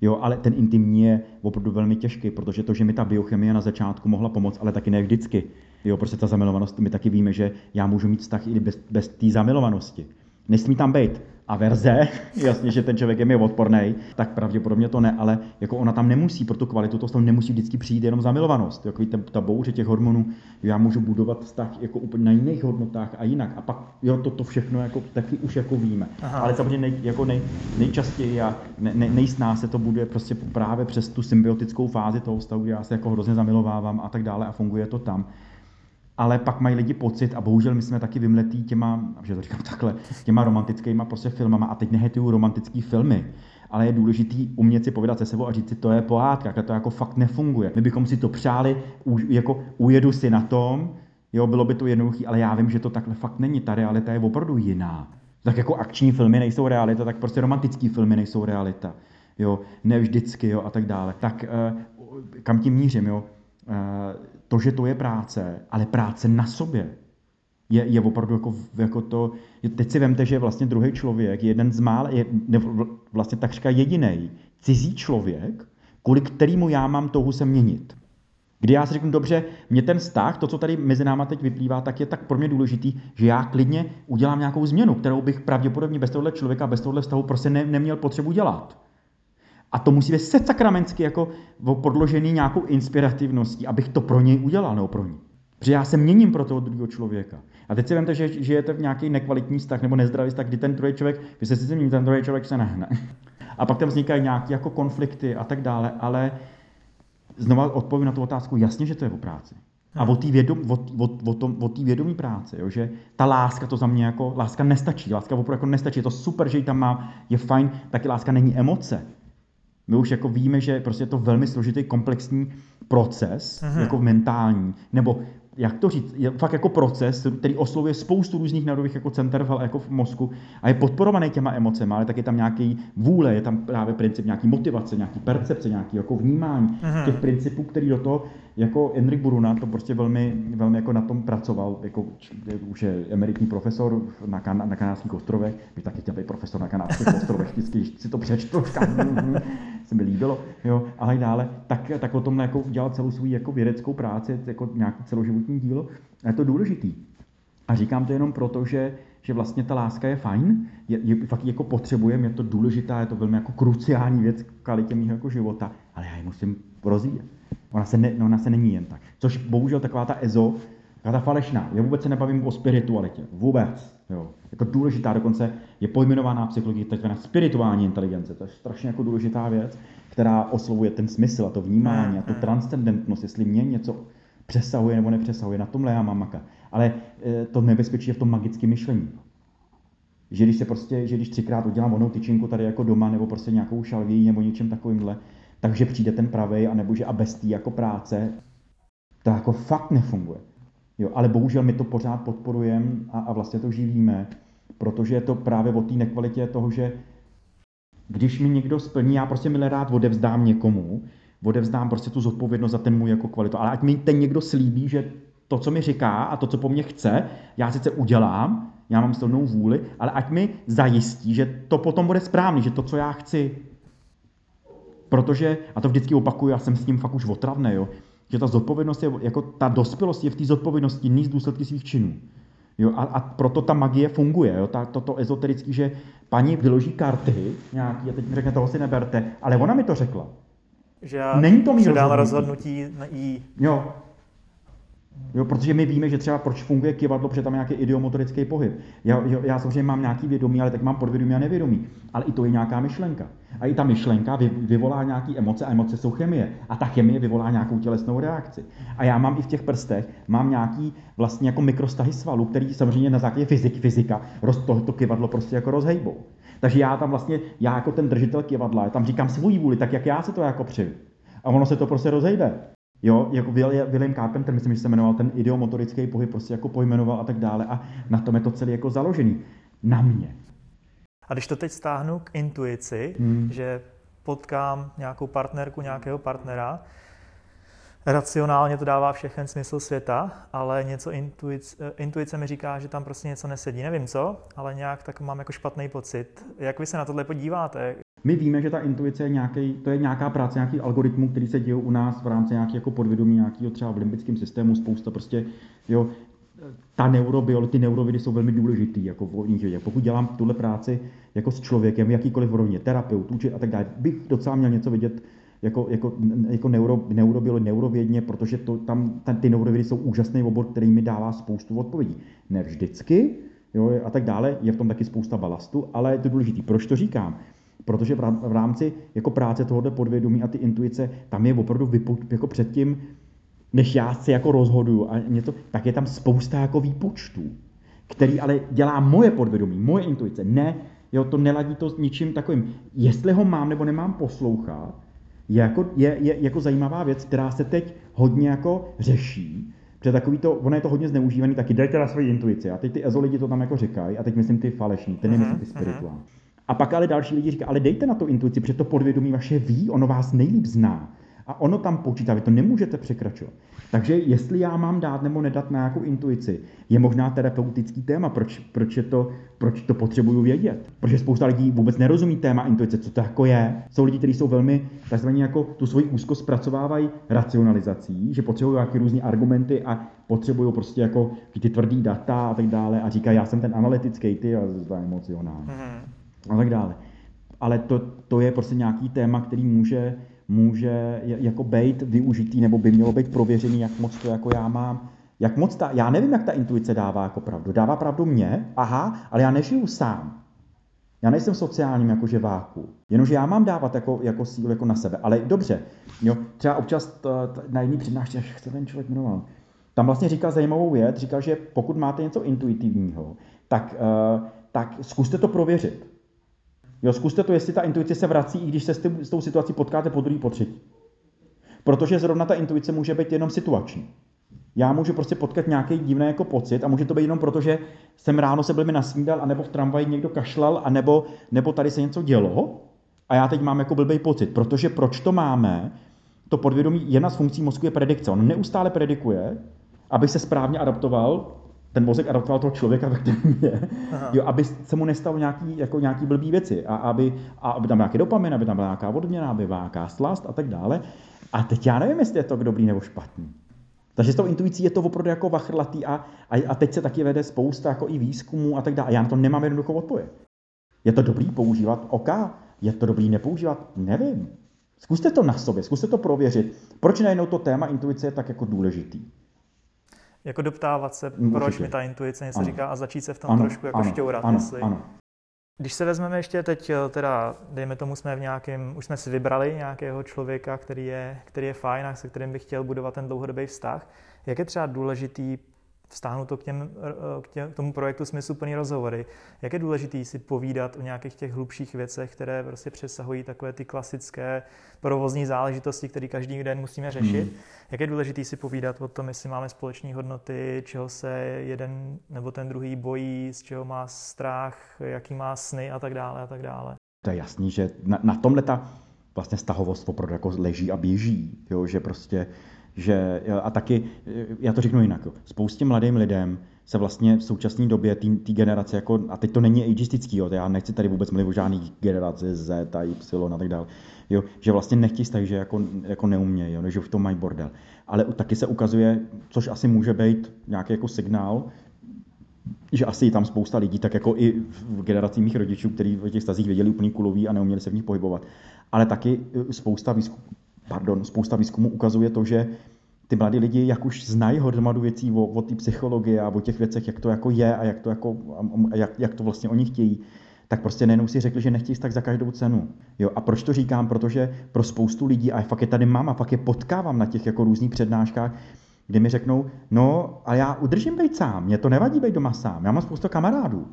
Jo, ale ten intimní je opravdu velmi těžký, protože to, že mi ta biochemie na začátku mohla pomoct, ale taky ne vždycky. Jo, prostě ta zamilovanost, my taky víme, že já můžu mít vztah i bez, bez té zamilovanosti. Nesmí tam být a verze, [laughs] jasně, že ten člověk je mi odporný, tak pravděpodobně to ne, ale jako ona tam nemusí pro tu kvalitu, to tam nemusí vždycky přijít jenom zamilovanost. Jako ta, ta bouře těch hormonů, já můžu budovat vztah jako úplně na jiných hodnotách a jinak. A pak jo, to, to všechno jako, taky už jako víme. Aha. Ale samozřejmě nej, jako nej, nejčastěji a ne, ne, nejsná se to bude prostě právě přes tu symbiotickou fázi toho vztahu, kdy já se jako hrozně zamilovávám a tak dále a funguje to tam ale pak mají lidi pocit, a bohužel my jsme taky vymletí těma, že to říkám takhle, těma romantickými prostě filmama, a teď nehetuju romantické filmy, ale je důležitý umět si povědat se sebou a říct si, to je pohádka, to jako fakt nefunguje. My bychom si to přáli, jako ujedu si na tom, jo, bylo by to jednoduché, ale já vím, že to takhle fakt není, ta realita je opravdu jiná. Tak jako akční filmy nejsou realita, tak prostě romantické filmy nejsou realita. Jo, ne vždycky, jo, a tak dále. Tak eh, kam tím mířím, jo? Eh, to, že to je práce, ale práce na sobě, je, je opravdu jako, jako to, teď si vemte, že vlastně druhý člověk, jeden z mála, je vlastně takřka jediný cizí člověk, kvůli kterýmu já mám touhu se měnit. Kdy já si řeknu, dobře, mě ten vztah, to, co tady mezi náma teď vyplývá, tak je tak pro mě důležitý, že já klidně udělám nějakou změnu, kterou bych pravděpodobně bez tohohle člověka, bez tohohle vztahu prostě ne, neměl potřebu dělat. A to musí být sakramentsky jako podložený nějakou inspirativností, abych to pro něj udělal, nebo pro ní. Protože já se měním pro toho druhého člověka. A teď si vemte, že žijete v nějaký nekvalitní vztah nebo nezdravý vztah, kdy ten druhý člověk, vy se sice mění, ten druhý člověk se nehne. A pak tam vznikají nějaké jako konflikty a tak dále, ale znova odpovím na tu otázku, jasně, že to je o práci. A o té vědom, o, o, o, o vědomí práce, jo, že ta láska to za mě jako, láska nestačí, láska opravdu jako nestačí, je to super, že ji tam má, je fajn, taky láska není emoce. My už jako víme, že prostě je to velmi složitý komplexní proces, Aha. jako mentální, nebo jak to říct, je fakt jako proces, který oslovuje spoustu různých nervových jako center v, jako v mozku a je podporovaný těma emocemi, ale tak je tam nějaký vůle, je tam právě princip nějaký motivace, nějaký percepce, nějaký jako vnímání Aha. těch principů, který do toho jako Enrik Buruna to prostě velmi, velmi jako na tom pracoval, jako už je emeritní profesor na, kan, na kanádských ostrovech, bych taky chtěl být profesor na kanádských ostrovech, vždycky si to přečtu, [laughs] se mi líbilo, jo, a tak dále, tak, tak o tom jako udělal celou svou jako vědeckou práci, jako nějaký celoživotní dílo. A je to důležitý. A říkám to jenom proto, že, že vlastně ta láska je fajn, je, je, fakt jako potřebujeme, je to důležitá, je to velmi jako kruciální věc v kvalitě mého jako života, ale já ji musím rozvíjet. Ona se, ne, ona se není jen tak. Což bohužel taková ta EZO, ta falešná. Já vůbec se nebavím o spiritualitě. Vůbec. Jo. Jako důležitá dokonce je pojmenovaná psychologie takzvaná spirituální inteligence. To je strašně jako důležitá věc, která oslovuje ten smysl a to vnímání a tu mm-hmm. transcendentnost, jestli mě něco přesahuje nebo nepřesahuje. Na tomhle já mám maka. Ale e, to nebezpečí je v tom magickém myšlení. Že když se prostě, že když třikrát udělám onou tyčinku tady jako doma, nebo prostě nějakou šalví nebo něčem takovýmhle, takže přijde ten pravej, anebo že a bez jako práce, to jako fakt nefunguje. Jo, ale bohužel my to pořád podporujeme a, a vlastně to živíme, protože je to právě o té nekvalitě toho, že když mi někdo splní, já prostě milé rád odevzdám někomu, odevzdám prostě tu zodpovědnost za ten můj jako kvalitu, ale ať mi ten někdo slíbí, že to, co mi říká a to, co po mně chce, já sice udělám, já mám silnou vůli, ale ať mi zajistí, že to potom bude správný, že to, co já chci, protože, a to vždycky opakuju, já jsem s tím fakt už otravný, jo, že ta zodpovědnost je, jako ta dospělost je v té zodpovědnosti níst důsledky svých činů. Jo, a, a, proto ta magie funguje, jo, ta, toto ezoterický, že paní vyloží karty nějaký a teď mi řekne, toho si neberte, ale ona mi to řekla. Že já Není to předám rozhodnutí, rozhodnutí jí. Jo, Jo, protože my víme, že třeba proč funguje kivadlo, protože tam je nějaký idiomotorický pohyb. Já, já, samozřejmě mám nějaký vědomí, ale tak mám podvědomí a nevědomí. Ale i to je nějaká myšlenka. A i ta myšlenka vy, vyvolá nějaké emoce a emoce jsou chemie. A ta chemie vyvolá nějakou tělesnou reakci. A já mám i v těch prstech, mám nějaký vlastně jako mikrostahy svalů, který samozřejmě na základě fyzik, fyzika roz, to, to kivadlo prostě jako rozhejbou. Takže já tam vlastně, já jako ten držitel kivadla, já tam říkám svoji vůli, tak jak já se to jako přeju. A ono se to prostě rozejde. Jo, jako William Carpenter, myslím, že se jmenoval ten ideomotorický pohyb, prostě jako pojmenoval a tak dále a na tom je to celé jako založený. Na mě. A když to teď stáhnu k intuici, hmm. že potkám nějakou partnerku, nějakého partnera, racionálně to dává všechen smysl světa, ale něco intuice, intuice mi říká, že tam prostě něco nesedí. Nevím co, ale nějak tak mám jako špatný pocit. Jak vy se na tohle podíváte? My víme, že ta intuice je, nějaký, to je nějaká práce, nějaký algoritmů, který se dějí u nás v rámci nějaký jako podvědomí, nějakého třeba v limbickém systému, spousta prostě, jo, ta neurobiolo, ty neurovidy jsou velmi důležitý, jako v nich, pokud dělám tuhle práci jako s člověkem, jakýkoliv rovně, terapeut, učit a tak dále, bych docela měl něco vidět jako, jako, jako neuro, neurobiolo, neurovědně, protože to, tam ten, ty neurovidy jsou úžasný obor, který mi dává spoustu odpovědí. Ne vždycky, jo, a tak dále, je v tom taky spousta balastu, ale je to důležité. Proč to říkám? Protože v rámci jako práce tohoto podvědomí a ty intuice, tam je opravdu vyput, jako předtím, než já si jako rozhoduju a něco, tak je tam spousta jako výpočtů, který ale dělá moje podvědomí, moje intuice. Ne, jo, to neladí to s ničím takovým. Jestli ho mám nebo nemám poslouchat, je jako, je, je jako zajímavá věc, která se teď hodně jako řeší, Protože takový to, ono je to hodně zneužívaný, taky dejte na svoji intuici. A teď ty ezo lidi to tam jako říkají, a teď myslím ty falešní, ty nemyslím ty mhm, mhm. A pak ale další lidi říkají, ale dejte na to intuici, protože to podvědomí vaše ví, ono vás nejlíp zná. A ono tam počítá, vy to nemůžete překračovat. Takže jestli já mám dát nebo nedat na nějakou intuici, je možná terapeutický téma, proč, proč, je to, proč to potřebuju vědět. Protože spousta lidí vůbec nerozumí téma intuice, co to jako je. Jsou lidi, kteří jsou velmi takzvaně jako tu svoji úzkost zpracovávají racionalizací, že potřebují nějaké různé argumenty a potřebují prostě jako ty tvrdý data a tak dále a říkají, já jsem ten analytický, ty a emocionální. Mm-hmm a tak dále. Ale to, to je prostě nějaký téma, který může, může jako být využitý nebo by mělo být prověřený, jak moc to jako já mám. Jak moc ta, já nevím, jak ta intuice dává jako pravdu. Dává pravdu mě? Aha, ale já nežiju sám. Já nejsem sociálním jako váku. Jenomže já mám dávat jako, jako sílu jako na sebe. Ale dobře, jo, třeba občas to, to, na jiný přednášce, jak se ten člověk jmenoval, tam vlastně říkal zajímavou věc, říkal, že pokud máte něco intuitivního, tak, uh, tak zkuste to prověřit. Jo, zkuste to, jestli ta intuice se vrací, i když se s tou situací potkáte po druhý, po třetí. Protože zrovna ta intuice může být jenom situační. Já můžu prostě potkat nějaký divný jako pocit a může to být jenom proto, že jsem ráno se blbě nasnídal, anebo v tramvaji někdo kašlal, anebo, nebo tady se něco dělo a já teď mám jako blbý pocit. Protože proč to máme? To podvědomí, jedna z funkcí mozku je predikce. On neustále predikuje, aby se správně adaptoval ten mozek adaptoval toho člověka, ve kterém je, jo, aby se mu nestalo nějaký, jako nějaký blbý věci a aby, a aby tam byl nějaký dopamin, aby tam byla nějaká odměna, aby byla nějaká slast a tak dále. A teď já nevím, jestli je to dobrý nebo špatný. Takže s tou intuicí je to opravdu jako vachrlatý a, a, a teď se taky vede spousta jako i výzkumů a tak dále. A já na to nemám jednoduchou odpověď. Je to dobrý používat OK? Je to dobrý nepoužívat? Nevím. Zkuste to na sobě, zkuste to prověřit. Proč najednou to téma intuice je tak jako důležitý? Jako doptávat se, proč Určitě. mi ta intuice něco ano. říká a začít se v tom ano, trošku jako ano, šťourat. Ano, jestli... ano. Když se vezmeme ještě teď, eh, teda dejme tomu, jsme v nějakém, už jsme si vybrali nějakého člověka, který je, který je fajn a se kterým bych chtěl budovat ten dlouhodobý vztah, jak je třeba důležitý vztáhnout to k, těm, k, těm, k tomu projektu smysluplný rozhovory. Jak je důležité si povídat o nějakých těch hlubších věcech, které prostě přesahují takové ty klasické provozní záležitosti, které každý den musíme řešit. Hmm. Jak je důležité si povídat o tom, jestli máme společné hodnoty, čeho se jeden nebo ten druhý bojí, z čeho má strach, jaký má sny a tak dále a tak dále. To je jasný, že na, na tomhle ta vlastně stahovost opravdu jako leží a běží, jo, že prostě že, a taky, já to řeknu jinak, spoustě mladým lidem se vlastně v současné době té generace, jako, a teď to není ageistický, jo, já nechci tady vůbec mluvit o žádný generaci Z a Y a tak dále, jo, že vlastně nechtějí že jako, jako neumějí, jo, že v tom mají bordel. Ale taky se ukazuje, což asi může být nějaký jako signál, že asi je tam spousta lidí, tak jako i v generaci mých rodičů, kteří v těch stazích věděli úplně kulový a neuměli se v nich pohybovat. Ale taky spousta výzkumů, pardon, spousta výzkumů ukazuje to, že ty mladí lidi, jak už znají hromadu věcí o, o té psychologii a o těch věcech, jak to jako je a jak to, jako, a jak, jak to vlastně oni chtějí, tak prostě nejenom si řekli, že nechtějí tak za každou cenu. Jo, a proč to říkám? Protože pro spoustu lidí, a fakt je tady mám a fakt je potkávám na těch jako různých přednáškách, kdy mi řeknou, no a já udržím být sám, mě to nevadí být doma sám, já mám spoustu kamarádů,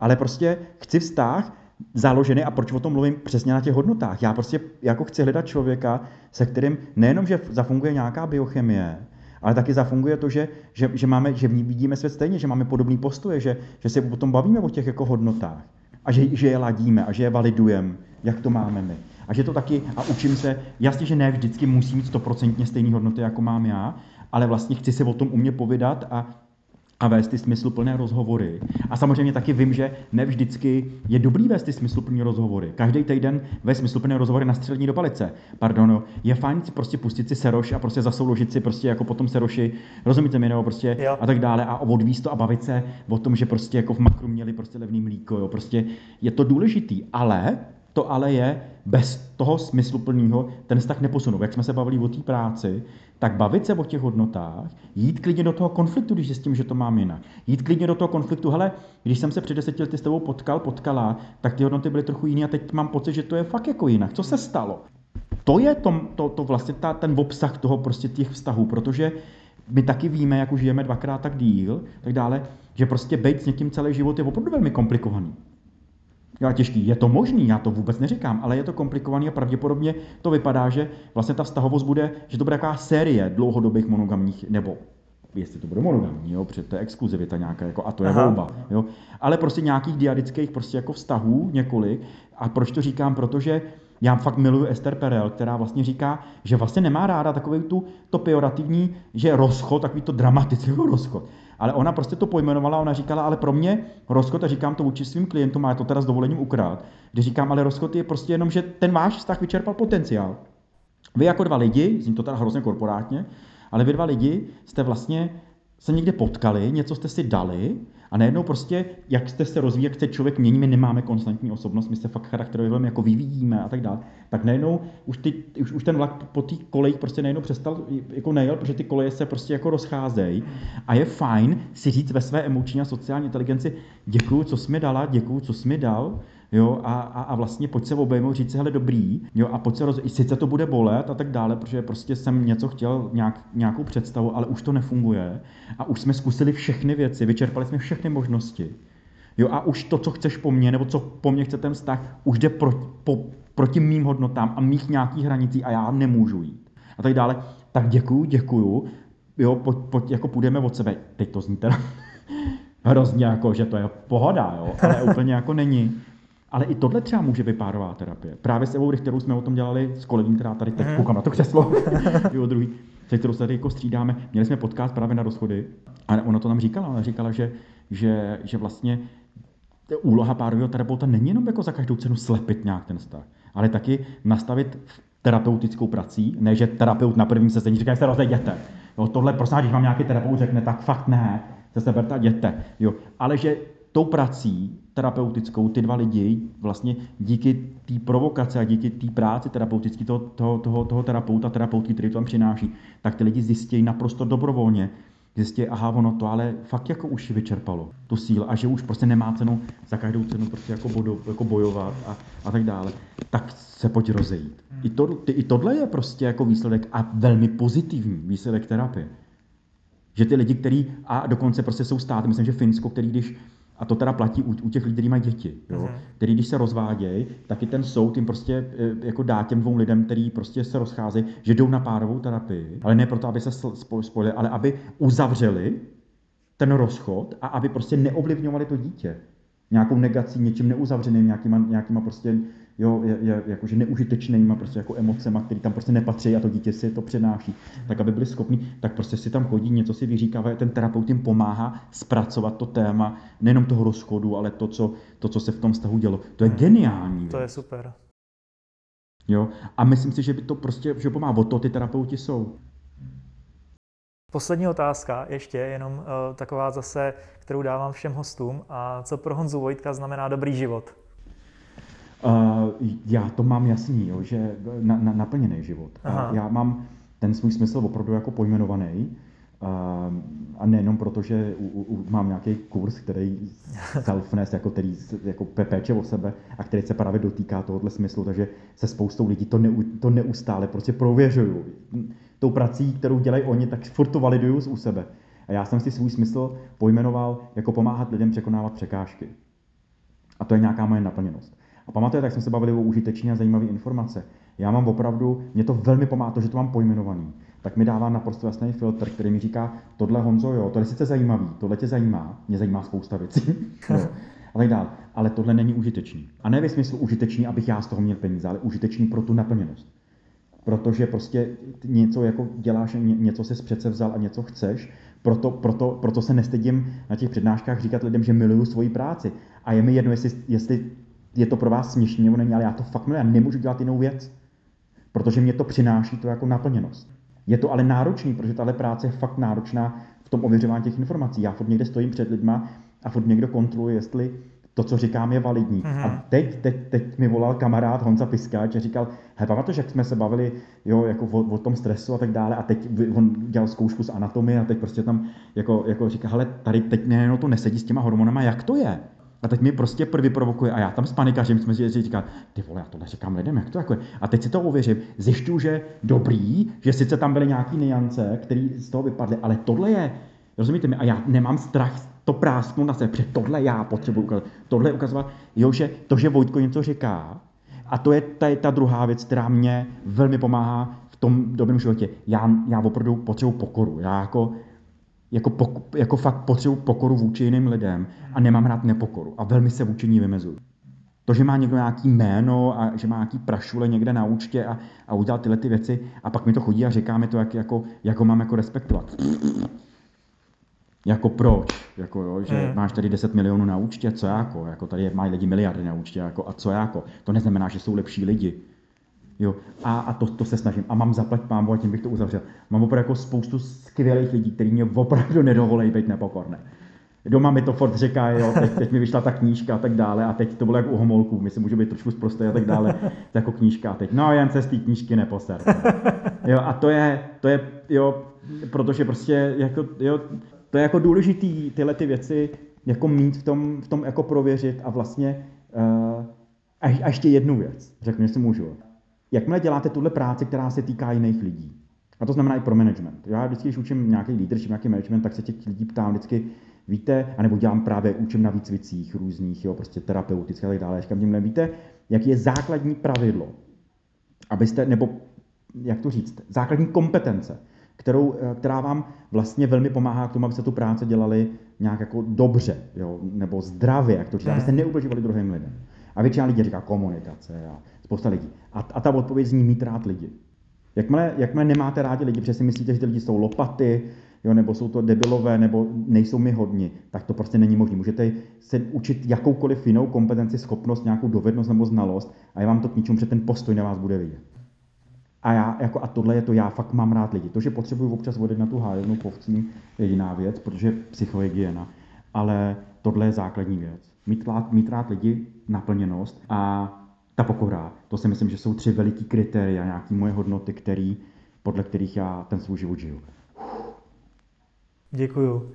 ale prostě chci vztah, založený a proč o tom mluvím přesně na těch hodnotách. Já prostě jako chci hledat člověka, se kterým nejenom, že zafunguje nějaká biochemie, ale taky zafunguje to, že, že, že, máme, že vidíme svět stejně, že máme podobný postoje, že, že se potom bavíme o těch jako hodnotách a že, že je ladíme a že je validujeme, jak to máme my. A že to taky, a učím se, jasně, že ne vždycky musím mít stoprocentně stejné hodnoty, jako mám já, ale vlastně chci se o tom umět povídat a a vést ty smysluplné rozhovory. A samozřejmě taky vím, že ne vždycky je dobrý vést ty smysluplné rozhovory. Každý týden ve smysluplné rozhovory na střední do palice. Pardon, je fajn si prostě pustit si seroš a prostě zasouložit si prostě jako potom seroši, rozumíte mi, nebo prostě jo. a tak dále a odvíst to a bavit se o tom, že prostě jako v makru měli prostě levný mlíko, jo. Prostě je to důležitý, ale to ale je bez toho smysluplného ten vztah neposunou. Jak jsme se bavili o té práci, tak bavit se o těch hodnotách, jít klidně do toho konfliktu, když zjistím, že to mám jinak. Jít klidně do toho konfliktu, hele, když jsem se před deseti lety s tebou potkal, potkala, tak ty hodnoty byly trochu jiné a teď mám pocit, že to je fakt jako jinak. Co se stalo? To je to, to, to vlastně ta, ten obsah toho prostě těch vztahů, protože my taky víme, jak už žijeme dvakrát tak díl, tak dále, že prostě být s někým celý život je opravdu velmi komplikovaný. Já těžký. Je to možný, já to vůbec neříkám, ale je to komplikovaný a pravděpodobně to vypadá, že vlastně ta vztahovost bude, že to bude taková série dlouhodobých monogamních, nebo jestli to bude monogamní, jo, protože to je exkluzivita nějaká, jako, a to je Aha. volba, jo. Ale prostě nějakých diadických prostě jako vztahů několik. A proč to říkám? Protože já fakt miluju Esther Perel, která vlastně říká, že vlastně nemá ráda takový tu, to pejorativní, že rozchod, takový to dramatický [laughs] rozchod. Ale ona prostě to pojmenovala, ona říkala, ale pro mě rozchod, a říkám to vůči svým klientům, a já to teda s dovolením ukrát, kdy říkám, ale rozchod je prostě jenom, že ten váš vztah vyčerpal potenciál. Vy jako dva lidi, zní to teda hrozně korporátně, ale vy dva lidi jste vlastně se někde potkali, něco jste si dali a najednou prostě, jak jste se rozvíjí, jak se člověk mění, my nemáme konstantní osobnost, my se fakt charakterově velmi jako vyvíjíme a tak dále, tak najednou už, ty, už, už ten vlak po těch kolejích prostě najednou přestal jako nejel, protože ty koleje se prostě jako rozcházejí. A je fajn si říct ve své emoční a sociální inteligenci, děkuju, co jsi mi dala, děkuju, co jsi mi dal, jo, a, a, a vlastně pojď se obejmout, říct si, hele, dobrý, jo, a pojď se roz... sice to bude bolet a tak dále, protože prostě jsem něco chtěl, nějak, nějakou představu, ale už to nefunguje a už jsme zkusili všechny věci, vyčerpali jsme všechny možnosti, jo, a už to, co chceš po mně, nebo co po mně chce ten vztah, už jde pro, po, proti mým hodnotám a mých nějakých hranicí a já nemůžu jít. A tak dále. Tak děkuju, děkuju, jo, pojď, pojď, jako půjdeme od sebe. Teď to zní teda [laughs] hrozně jako, že to je pohoda, jo, ale [laughs] úplně jako není. Ale i tohle třeba může být párová terapie. Právě s Evou Richterou jsme o tom dělali s kolegyní, která tady teď mhm. koukám na to křeslo, [laughs] jo, druhý. se kterou se tady jako střídáme. Měli jsme podcast právě na rozchody a ona to tam říkala. Ona říkala, že, že, že vlastně úloha párového terapeuta není jenom jako za každou cenu slepit nějak ten vztah, ale taky nastavit terapeutickou prací, ne, že terapeut na prvním sezení říká, že se rozejděte. Jo, tohle, prosím, když vám nějaký terapeut řekne, tak fakt ne, se seberte a jděte. Jo. Ale že tou prací terapeutickou ty dva lidi vlastně díky té provokace a díky té práci terapeutické toho, toho, toho, toho terapeuta, terapeutky, který to tam přináší, tak ty lidi zjistí naprosto dobrovolně, zjistí, aha, ono to ale fakt jako už vyčerpalo, tu sílu a že už prostě nemá cenu za každou cenu prostě jako, bodo, jako bojovat a, a tak dále, tak se pojď rozejít. I, to, ty, I tohle je prostě jako výsledek a velmi pozitivní výsledek terapie. Že ty lidi, kteří, a dokonce prostě jsou státy, myslím, že Finsko, který když a to teda platí u, u těch lidí, kteří mají děti, jo? Uh-huh. který když se rozvádějí, tak i ten soud jim prostě e, jako dá těm dvou lidem, který prostě se rozcházejí, že jdou na párovou terapii, ale ne proto, aby se spojili, ale aby uzavřeli ten rozchod a aby prostě neovlivňovali to dítě nějakou negací, něčím neuzavřeným, nějakýma, nějakýma prostě jo, je, je jakože neužitečnýma prostě jako emocema, které tam prostě nepatří a to dítě si to přenáší, tak aby byli schopni, tak prostě si tam chodí, něco si vyříkávají, ten terapeut jim pomáhá zpracovat to téma, nejenom toho rozchodu, ale to, co, to, co se v tom vztahu dělo. To je hmm. geniální. To je super. Jo, a myslím si, že by to prostě, že pomáhá, o to ty terapeuti jsou. Poslední otázka, ještě jenom uh, taková zase, kterou dávám všem hostům. A co pro Honzu Vojtka znamená dobrý život? Uh, já to mám jasný, jo, že na, na, naplněný život. Aha. Já mám ten svůj smysl opravdu jako pojmenovaný. Uh, a nejenom proto, že u, u, mám nějaký kurz, který selfness, jako který jako péče o sebe a který se právě dotýká tohohle smyslu, takže se spoustou lidí to, ne, to neustále prostě prověřuju. Tou prací, kterou dělají oni, tak furt to validuju u sebe. A já jsem si svůj smysl pojmenoval jako pomáhat lidem překonávat překážky. A to je nějaká moje naplněnost. A pamatujete, jak jsme se bavili o užitečné a zajímavé informace. Já mám opravdu, mě to velmi pomáhá, to, že to mám pojmenovaný. Tak mi dává naprosto jasný filtr, který mi říká, tohle Honzo, jo, to je sice zajímavý, tohle tě zajímá, mě zajímá spousta věcí. [laughs] jo. A tak dál. Ale tohle není užitečný. A ne ve smyslu užitečný, abych já z toho měl peníze, ale užitečný pro tu naplněnost. Protože prostě něco jako děláš, něco se přece vzal a něco chceš, proto, proto, proto se nestydím na těch přednáškách říkat lidem, že miluju svoji práci. A je mi jedno, jestli, jestli je to pro vás směšné nebo není, ale já to fakt miluji, já nemůžu dělat jinou věc. Protože mě to přináší to jako naplněnost. Je to ale náročný, protože tahle práce je fakt náročná v tom ověřování těch informací. Já furt někde stojím před lidma a furt někdo kontroluje, jestli to, co říkám, je validní. Mm-hmm. A teď, teď, teď mi volal kamarád Honza Piskáč a říkal, hej, pamatuješ, jak jsme se bavili jo, jako o, o, tom stresu a tak dále a teď on dělal zkoušku z anatomie a teď prostě tam jako, jako říká, hele, tady teď ne, to nesedí s těma hormonama, jak to je? A teď mi prostě prvý provokuje a já tam s panikařím jsme si říkal, ty vole, já tohle říkám lidem, jak to jako je. A teď si to ověřím, zjišťuju, že dobrý, že sice tam byly nějaký niance, které z toho vypadly, ale tohle je, rozumíte mi, a já nemám strach to prásknout na sebe, protože tohle já potřebuji ukazovat. Tohle ukazovat, jo, že to, že Vojtko něco říká, a to je ta, ta druhá věc, která mě velmi pomáhá v tom dobrém životě. Já, já opravdu potřebuji pokoru. Já jako jako, pok, jako fakt potřebuji pokoru vůči jiným lidem a nemám rád nepokoru a velmi se vůči ní vymezuju. To, že má někdo nějaký jméno a že má nějaký prašule někde na účtě a, a udělal tyhle ty věci a pak mi to chodí a říká mi to, jak, jako, jak ho mám jako respektovat. Jako proč? Jako jo, že mm. máš tady 10 milionů na účtě, co jako? jako tady mají lidi miliardy na účtě, jako, a co jako? To neznamená, že jsou lepší lidi. Jo, a, a to, to, se snažím. A mám zaplať pámu a tím bych to uzavřel. Mám opravdu jako spoustu skvělých lidí, kteří mě opravdu nedovolí být nepokorné. Doma mi to furt říká, jo, teď, teď mi vyšla ta knížka a tak dále, a teď to bylo jako u homolků, my si být trošku zprosté a tak dále, to jako knížka a teď, no jen se z té knížky neposer. Jo, a to je, to je, jo, protože prostě, jako, jo, to je jako důležitý tyhle ty věci, jako mít v tom, v tom jako prověřit a vlastně, uh, a, a ještě jednu věc, řeknu, jestli můžu. Jakmile děláte tuhle práci, která se týká jiných lidí, a to znamená i pro management. Já vždycky, když učím nějaký leadership, nějaký management, tak se těch lidí ptám vždycky, víte, anebo dělám právě, učím na výcvicích různých, jo, prostě terapeutické a tak dále. Říkám tím, víte, jak je základní pravidlo, abyste, nebo jak to říct, základní kompetence, kterou, eh, která vám vlastně velmi pomáhá k tomu, abyste tu práci dělali nějak jako dobře, jo, nebo zdravě, jak to říct, abyste neubližovali druhým lidem. A většina lidí říká komunikace a spousta lidí. A, a ta odpověď zní mít rád lidi. Jakmile, jakmile nemáte rádi lidi, protože si myslíte, že ty lidi jsou lopaty, jo, nebo jsou to debilové, nebo nejsou mi hodni, tak to prostě není možné. Můžete se učit jakoukoliv jinou kompetenci, schopnost, nějakou dovednost nebo znalost a je vám to k ničemu, protože ten postoj na vás bude vidět. A, já, jako, a tohle je to, já fakt mám rád lidi. To, že potřebuji občas vodit na tu hájovnu povcím, je jiná věc, protože psychohygiena. Ale tohle je základní věc. Mít, rád, mít rád lidi, naplněnost a ta pokora. To si myslím, že jsou tři veliký kritéria, nějaké moje hodnoty, který, podle kterých já ten svůj život žiju. Děkuju.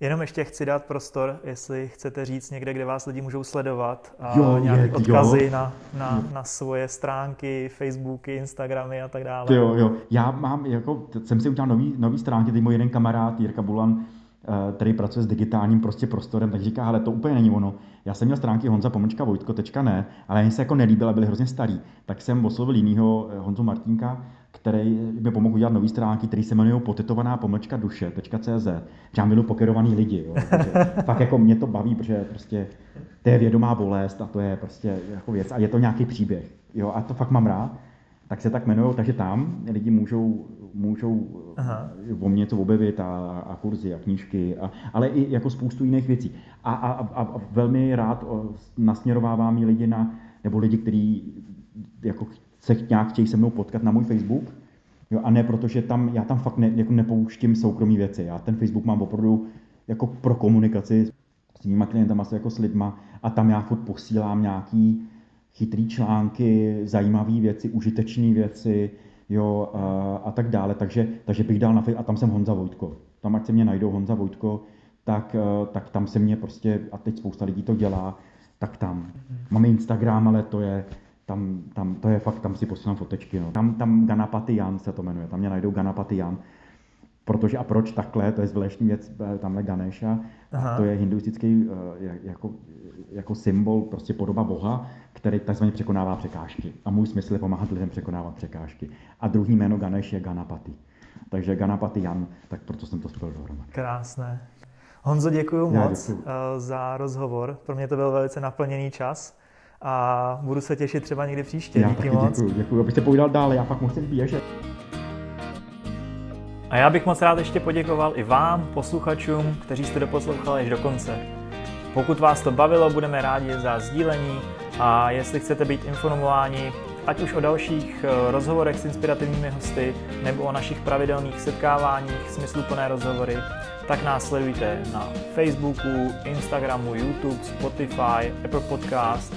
Jenom ještě chci dát prostor, jestli chcete říct někde, kde vás lidi můžou sledovat a jo, nějaké je, odkazy jo. Na, na, na svoje stránky, Facebooky, Instagramy a tak dále. Jo, jo. Já mám, jako, jsem si udělal nový, nový stránky, ty můj jeden kamarád Jirka Bulan, eh, který pracuje s digitálním prostě prostorem, tak říká, ale to úplně není ono. Já jsem měl stránky Honza Pomlčka Vojtko.ne, ale mě se jako nelíbila, byly hrozně starý. Tak jsem oslovil jinýho eh, Honzu Martínka, který mi pomohl udělat nové stránky, které se jmenují potetovaná pomlčka duše.cz. Já milu pokerovaný lidi. Jo, [laughs] fakt jako mě to baví, protože prostě to je vědomá bolest a to je prostě jako věc a je to nějaký příběh. Jo, a to fakt mám rád. Tak se tak jmenují, takže tam lidi můžou, můžou Aha. o mě něco objevit a, a kurzy a knížky, a, ale i jako spoustu jiných věcí. A, a, a, a velmi rád nasměrovávám lidi na, nebo lidi, kteří jako se nějak chtějí se mnou potkat na můj Facebook. Jo, a ne protože tam, já tam fakt ne, jako nepouštím soukromí věci. Já ten Facebook mám opravdu jako pro komunikaci s mýma klientama, jako s lidma a tam já furt posílám nějaký chytrý články, zajímavé věci, užitečné věci, jo, a, a, tak dále. Takže, takže bych dal na a tam jsem Honza Vojtko. Tam, ať se mě najdou Honza Vojtko, tak, tak tam se mě prostě, a teď spousta lidí to dělá, tak tam. Máme Instagram, ale to je, tam, tam, to je fakt, tam si posílám fotečky. No. Tam, tam Ganapati Jan se to jmenuje, tam mě najdou Ganapati Jan. Protože a proč takhle, to je zvláštní věc, eh, tamhle Ganesha, Aha. to je hinduistický eh, jako, jako symbol, prostě podoba Boha, který takzvaně překonává překážky. A můj smysl je pomáhat lidem překonávat překážky. A druhý jméno Ganesh je Ganapati. Takže Ganapati Jan, tak proto jsem to spojil dohromady. Krásné. Honzo, děkuji moc děkuju. Eh, za rozhovor. Pro mě to byl velice naplněný čas a budu se těšit třeba někdy příště. Já Díky moc. Děkuji, děkuji, abyste povídal dále, já fakt musím běžet. A já bych moc rád ještě poděkoval i vám, posluchačům, kteří jste doposlouchali až do konce. Pokud vás to bavilo, budeme rádi za sdílení a jestli chcete být informováni, ať už o dalších eh, rozhovorech s inspirativními hosty nebo o našich pravidelných setkáváních, smysluplné rozhovory, tak nás sledujte na Facebooku, Instagramu, YouTube, Spotify, Apple Podcast,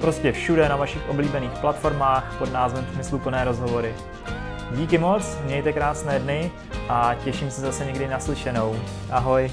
prostě všude na vašich oblíbených platformách pod názvem Smysluplné rozhovory. Díky moc, mějte krásné dny a těším se zase někdy naslyšenou. Ahoj!